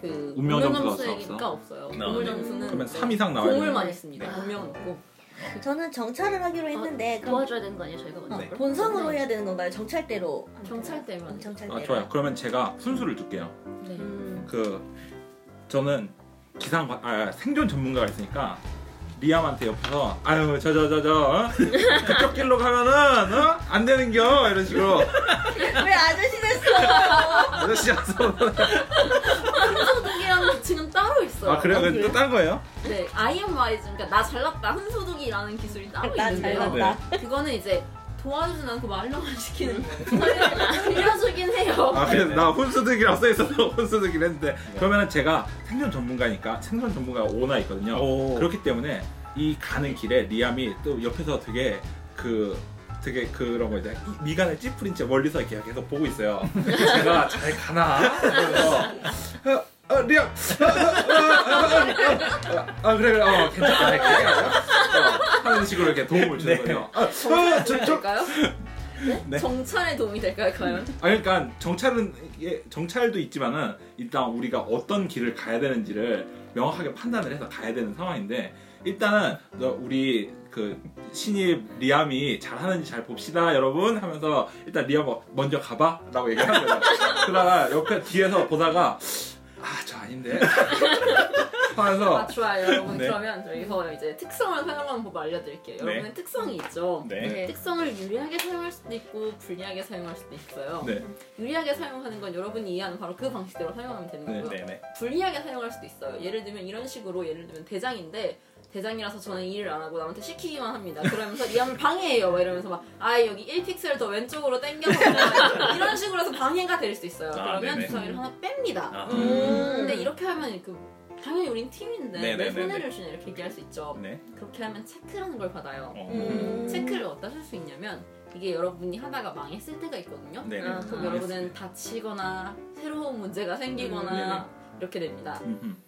그 운명 점수가 없어요. 네. 공물 점수는 그러면 이제 3 이상 나와야 공물만 있습니다. 네. 운명은 없고. 저는 정찰을 하기로 했는데 그럼 도와줘야 되는 거 아니에요 저희가 먼저? 어, 네. 본성으로 해야 되는 건가요? 정찰대로? 때문에. 음, 정찰대로. 아 좋아요 그러면 제가 순수를 줄게요 네. 음, 그 저는 기상 관- 아, 생존 전문가가 있으니까 리암한테 옆에서 아유 저 저 저저 그쪽 길로 가면은 어? 안 되는겨 이런 식으로 왜 아저씨 됐어? 아저씨였어 훈수두기라는 지금 따로 있어요. 아 그래요? 아, 그 그래요? 또 다른 거예요? 네, wise, 그러니까 나 잘났다 훈수두기라는 기술이 따로 나 있는데요. 잘났다. 그거는 이제 도와주진 않고 말로만 시키는 거예요. 빌려주긴 해요. 아 그래서 나 훈수두기라고 써있어서 훈수두기를 했는데 그러면은 제가 생존 전문가니까 생존 전문가가 오나 있거든요 오. 그렇기 때문에 이 가는 길에 리암이 또 옆에서 되게 그 되게 그런 거 이제 이 미간을 찌푸린 채 멀리서 이렇게 계속 보고 있어요. 제가 잘 가나? 그래서 어, 어, 리암 어, 어, 어, 어, 어, 어, 그래 그래 어 괜찮아 어, 하는 식으로 이렇게 도움을 주거든요. 어, 어, 정찰에 저, 도움이 저, 될까요? 네. 정찰에 도움이 될까요, 과연? 아니, 그러니까 정찰은 이게 정찰도 있지만은 일단 우리가 어떤 길을 가야 되는지를 명확하게 판단을 해서 가야 되는 상황인데 일단은 너 우리 그 신입 리암이 잘하는지 잘 봅시다 여러분 하면서 일단 리암 먼저 가봐라고 얘기하는 거예요. 그러다가 옆에 뒤에서 보다가 아 저 아닌데 하면서 아, 좋아요, 여러분. 네. 그러면 저기서 이제 특성을 사용하는 법 알려드릴게요. 네. 여러분의 특성이 있죠. 네. 특성을 유리하게 사용할 수도 있고 불리하게 사용할 수도 있어요. 네. 유리하게 사용하는 건 여러분이 이해하는 바로 그 방식대로 사용하면 되는 네, 거고요. 네네. 불리하게 사용할 수도 있어요. 예를 들면 이런 식으로 예를 들면 대장인데 대장이라서 저는 일을 안 하고 남한테 시키기만 합니다. 그러면서 리암을 방해해요. 막 이러면서 막 아 여기 1픽셀 더 왼쪽으로 당겨서 이런 식으로 해서 방해가 될 수 있어요. 아, 그러면 네네. 주사위를 하나 뺍니다. 아. 음. 근데 이렇게 하면 그 당연히 우린 팀인데 네네네네. 왜 손해를 주냐 이렇게 얘기할 수 있죠. 네. 그렇게 하면 체크라는 걸 받아요. 어. 음. 체크를 어디다 쓸 수 있냐면 이게 여러분이 하다가 망했을 때가 있거든요. 네. 아, 그럼 아, 여러분은 다치거나 새로운 문제가 생기거나 이렇게 됩니다.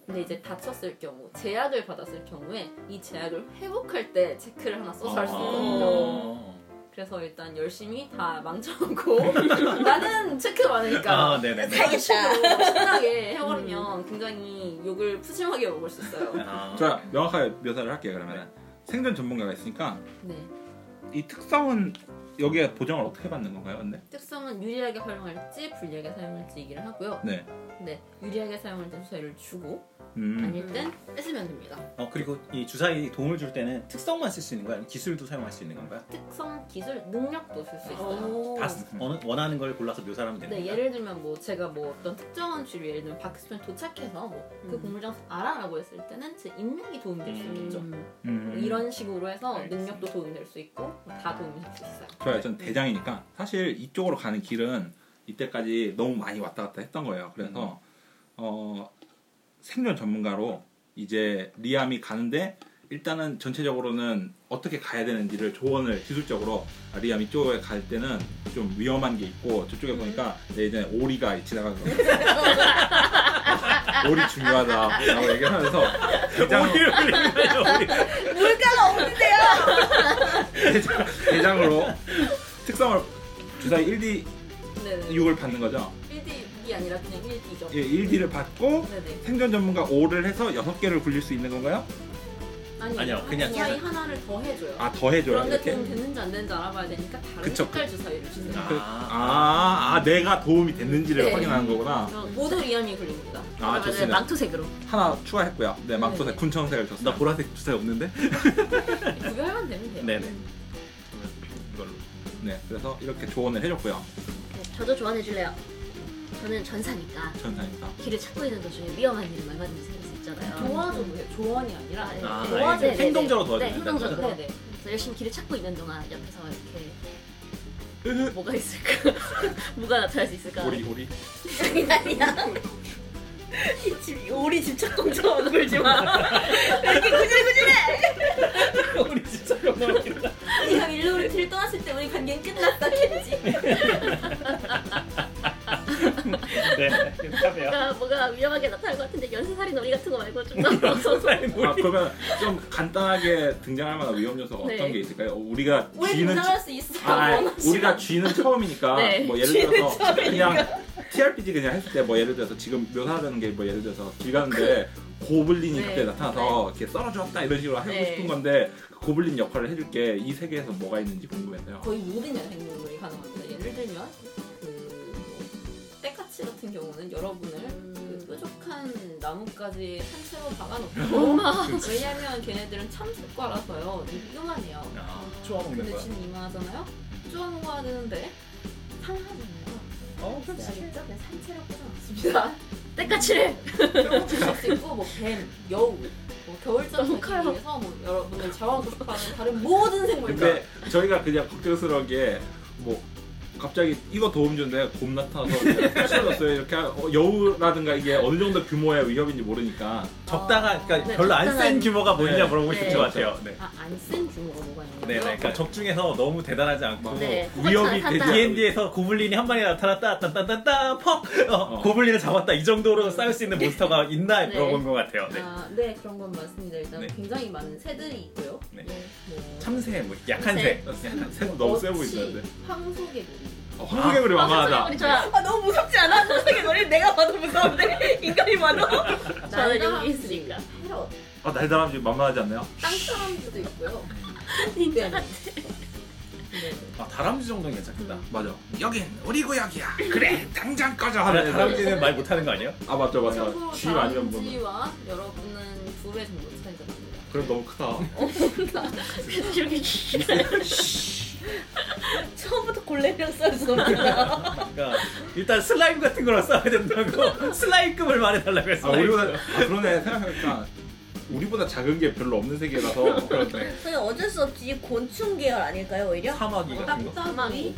근데 이제 다쳤을 경우, 제약을 받았을 경우에 이 제약을 회복할 때 체크를 하나 써서 할 수 있거든요. 어. 그래서 일단 열심히 다 망쳐놓고 나는 체크 많으니까 아, 네네. 그런 식으로 신나게 해버리면 굉장히 욕을 푸짐하게 먹을 수 있어요. 아. 제가 명확하게 묘사를 할게요. 그러면 생존 전문가가 있으니까 네. 이 특성은 여기에 보정을 어떻게 받는 건가요? 근데 특성은 유리하게 활용할지 불리하게 사용할지 얘기를 하고요. 네. 네, 유리하게 사용할 땐 주사위를 주고 음. 아닐 땐 뺏으면 됩니다. 어 그리고 이 주사위 도움을 줄 때는 특성만 쓸 수 있는 거야? 아니면 기술도 사용할 수 있는 건가요? 특성, 기술, 능력도 쓸 수 있어요. 오. 다 쓰- 어느 원하는 걸 골라서 묘사를 하면 되는 네, 거야? 예를 들면 뭐 제가 뭐 어떤 특정한 주류 예를 들면 박스편 도착해서 뭐 그 음. 공물 장소 알아라고 했을 때는 제 인맥이 도움이 될수 음. 있겠죠. 음. 이런 식으로 해서 알겠습니다. 능력도 도움이 될수 있고 뭐다 도움이 될수 있어요. 좋아요. 전 대장이니까 사실 이쪽으로 가는 길은 이때까지 너무 많이 왔다 갔다 했던 거예요. 그래서 어, 생존 전문가로 이제 리암이 가는데 일단은 전체적으로는 어떻게 가야 되는지를 조언을 기술적으로 아, 리암 이쪽에 갈 때는 좀 위험한 게 있고 저쪽에 보니까 예전에 오리가 지나가는 거 오리 중요하다라고 얘기를 하면서 대장, 물가가 없는데요. 대장, 대장으로 특성을 주사위 1D 네네. 6을 받는 거죠. 1D이 아니라 그냥 1D죠. 예, 1D를 받고 네네. 생존 전문가 5를 해서 6개를 굴릴 수 있는 건가요? 아니, 아니요, 그냥 주사위 하나를 더 해줘요. 아, 더 해줘요. 그런데 이렇게? 도움 됐는지 안 됐는지 알아봐야 되니까 다른 그쵸. 색깔 주사위를 주세요. 아. 그- 아, 아, 내가 도움이 됐는지를 네. 확인하는 거구나. 어, 모두 리암이 걸립니다. 아, 그러면은 좋습니다. 망토색으로. 하나 추가했고요. 네, 망토색 네. 군청색을 나 줬어요. 보라색 주사위 없는데? 구별만 되면 돼요. 네네. 이걸로. 네, 그래서 이렇게 조언을 해줬고요. 네, 저도 조언해 줄래요. 저는 전사니까 전사니까. 길을 찾고 있는 도중에 위험한 일은 얼마든지 생길 수 있잖아요. 도와줘도 돼요. 조언이 아니라. 네. 아, 도와줘야 네, 돼, 행동적으로 네. 도와줘야 네, 된다는 행동적으로. 네네. 그래서 열심히 길을 찾고 있는 동안 옆에서 이렇게 뭐가 있을까? 뭐가 나타날 수 있을까? 오리, 오리. 아니 아니야. 이집 우리 집 착공처럼 굴지 마. 왜 이렇게 구질구질해? 우리 진짜 너무 웃긴다. 그냥 일로 우리 길 떠났을 때 우리 관계는 끝났다 겠지. 네. 답이야. 뭔가 뭐가 위험하게 나타날 것 같은데 연쇄살인 놀이 같은 거 말고 좀더 무서워서 아, 그러면 좀 간단하게 등장할 만한 위험 요소가 어떤 네. 게 있을까요? 어, 우리가 우리 쥐는 등장할 수 있어. 아, 아니. 우리가 쥐는 처음이니까 네. 뭐 예를 들어서 그냥 TRPG 그냥 했을 때 뭐 예를 들어서 지금 묘사하는 게 뭐 예를 들어서 길 가는데 고블린이 네. 갑자기 나타나서 이렇게 썰어주었다 이런 식으로 하고 네. 싶은 건데 그 고블린 역할을 해줄 게 이 세계에서 뭐가 있는지 궁금해서요. 거의 모든 야생동물이 가능합니다. 예를 들면 때까치 같은 경우는 여러분을 그 뾰족한 나뭇가지 산채로 박아놓고 엄마 왜냐면 걔네들은 참새과라서요 이만해요. 아, 좋아 먹는 근데 거야. 지금 이만하잖아요. 쪼아 먹어야 되는데 상하잖아요. 어, 그래서 알겠죠? 그냥 산채로 꽂아놨습니다. 때까치를 그럴 수 있고 뭐 뱀, 여우, 뭐 자기 커요. 위해서 뭐 여러분을 잡아놓고 싶어하는 다른 모든 생물들 근데 저희가 그냥 걱정스러운 게 뭐 갑자기 이거 도움 주는데 곰 나타나서 씌워졌어요 이렇게 하- 어, 여우라든가 이게 어느 정도 규모의 위협인지 모르니까 적당한, 그러니까 네, 별로 안센 적당한- 규모가 뭐냐 네. 물어보고 싶은 네. 것 같아요. 네. 아, 안 쓴 규모가 뭐가 있는 네, 거죠? 그러니까 적중해서 너무 대단하지 않고 네. 위협이. D&D에서 고블린이 한 마리 나타났다 딴딴딴딴 퍽 어, 어. 고블린을 잡았다 이 정도로 싸울 수 있는 몬스터가 있나 네. 물어본 것 같아요. 네. 아, 네 그런 건 맞습니다. 일단 네. 굉장히 많은 새들이 있고요. 네. 뭐 참새, 뭐 약한 새. 새. 새도 너무 세 보이는데 황소개구리. 어, 황소개구리 만만하다 좋아. 아 너무 무섭지 않아? 머리 내가 봐도 무서운데 인간이 봐도. 저는 여기 있으니까. 아 날다람쥐 만만하지 않나요? 땅사람쥐도 있고요. 진짜 네. 네. 아, 다람쥐 정도는 괜찮겠다. 맞아 여긴 우리 구역이야 그래 당장 꺼져 애들. 다람쥐는 말 못하는 거 아니에요? 아 맞죠 맞죠 쥐 아니면 뭐 다람쥐와 여러분은 두 배 정도 차이가 납니다. 그럼 너무 크다 이렇게 처음부터 골렘이랑 싸울 수 없구나. 그러니까 일단 슬라임 같은 거랑 싸워야 된다고 슬라임급을 말해달라고 아 했어. 우리보다 아 그러네 생각해보니까 우리보다 작은 게 별로 없는 세계라서 그렇네 그냥 어쩔 수 없지 곤충 계열 아닐까요 오히려? 사마귀 같은 거. 딱딱이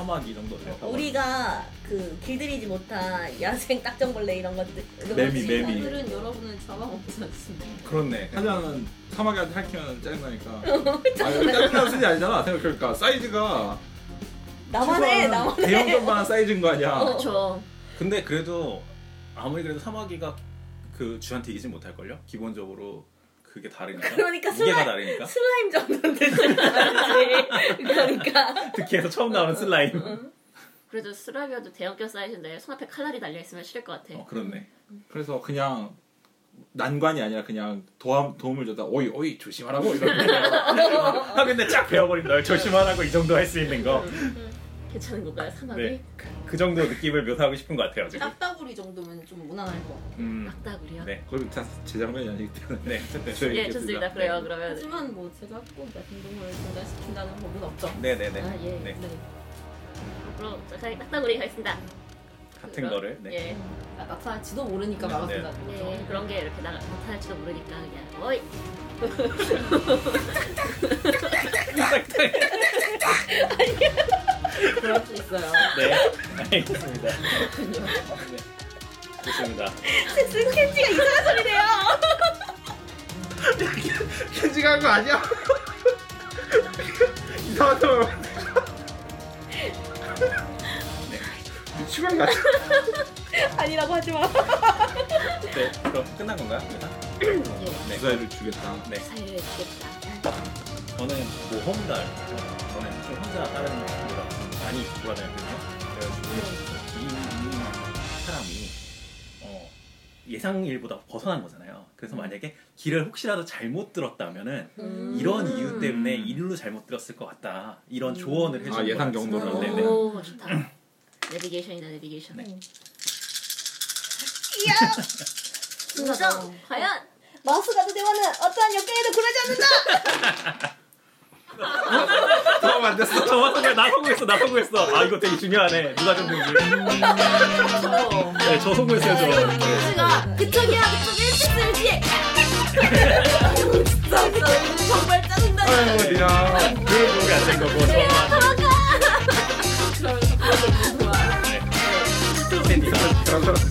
사마귀 정도 돼요. 우리가 그 길들이지 못한 야생 딱정벌레 이런 것들 매미, 매미. 새들은 여러분을 잡아먹지 않습니다. 그렇네. 하자는 사마귀한테 할퀴면 짜증나니까 아 짜증나는 소리 아니잖아 생각해보니까 사이즈가 나만 해, 나만 해. 대형 전반 사이즈인 거 아니야? 그렇죠. 근데 그래도 아무리 그래도 사마귀가 그 쥐한테 이기진 못할걸요? 기본적으로 그게 다르니까. 그러니까 무게가 슬라임, 다르니까. 슬라임 정도는 될줄 알았지. 그러니까. 특히에서 처음 나오는 슬라임. 그래도 쓰라비아도 대형견 사이즈인데 손 앞에 칼날이 달려 있으면 싫을 것 같아. 어, 그렇네. 그래서 그냥 난관이 아니라 그냥 도움, 도움을 줬다. 오이 오이 조심하라고 이렇게. 아 근데 쫙 베어버린 널 조심하라고 이 정도 할 수 있는 거. 괜찮은 건가요, 사막이? 네. 그 정도 느낌을 묘사하고 싶은 것 같아요 지금. 딱따구리 정도면 좀 무난할 것 같아요. 음. 낙다구리요? 네. 거기 다 제장면이 아니기 때문에. 네. 어쨌든. 저희 예. 좋습니다. 그래요. 그러면 하지만 뭐 제가 꼭 야생동물을 등장시킨다는 법은 없죠. 네 네 네. 아 예. 네. 그럼 저희 낙다구리 가겠습니다. 같은 거를. 네. 예. 아, 나타날지도 모르니까 네, 막았다는 예. 거죠. 그런 게 이렇게 나, 나타날지도 모르니까 그냥 어이. 그럴 수 있어요. 네. 알겠습니다. 네. 좋습니다. 섹스 캔지가 이상한 소리 내요. 켄지가 한 거 아니야? 이상한 거. 미치광이 아니야. 아니라고 하지 마. 네. 그럼 끝난 건가요? 네. 주사위를 주겠다. 네. 사이를 주겠다. 저는 모험가를 저는 좀 혼자 다른 친구랑 많이 돌아다녔거든요. 그래가지고 이, 이 사람이 어, 예상 일보다 벗어난 거잖아요. 그래서 만약에 길을 혹시라도 잘못 들었다면은 음. 이런 이유 때문에 일로 잘못 들었을 것 같다. 이런 조언을 해주는 아, 예상. 네네. 오 좋다. 내비게이션이다 내비게이션. 네. 순서정 과연 마우스 가드 대화는 어떠한 역경에도 굴하지 않는다. 더 만졌어. 저 만든 나 성공했어. 나 성공했어. 아 이거 되게 중요하네. 누가 줬는지. 네, 저 성공했어요 저. 네, 민수가 네. 그쪽이야 그쪽 일찍 쓸지. 진짜 진짜 정말 짜증나. 아이고 니야. 그걸 보고 안된 거고. 저만. 돌아가. 그러면서 그런 거 좋아. 네. 그런 거.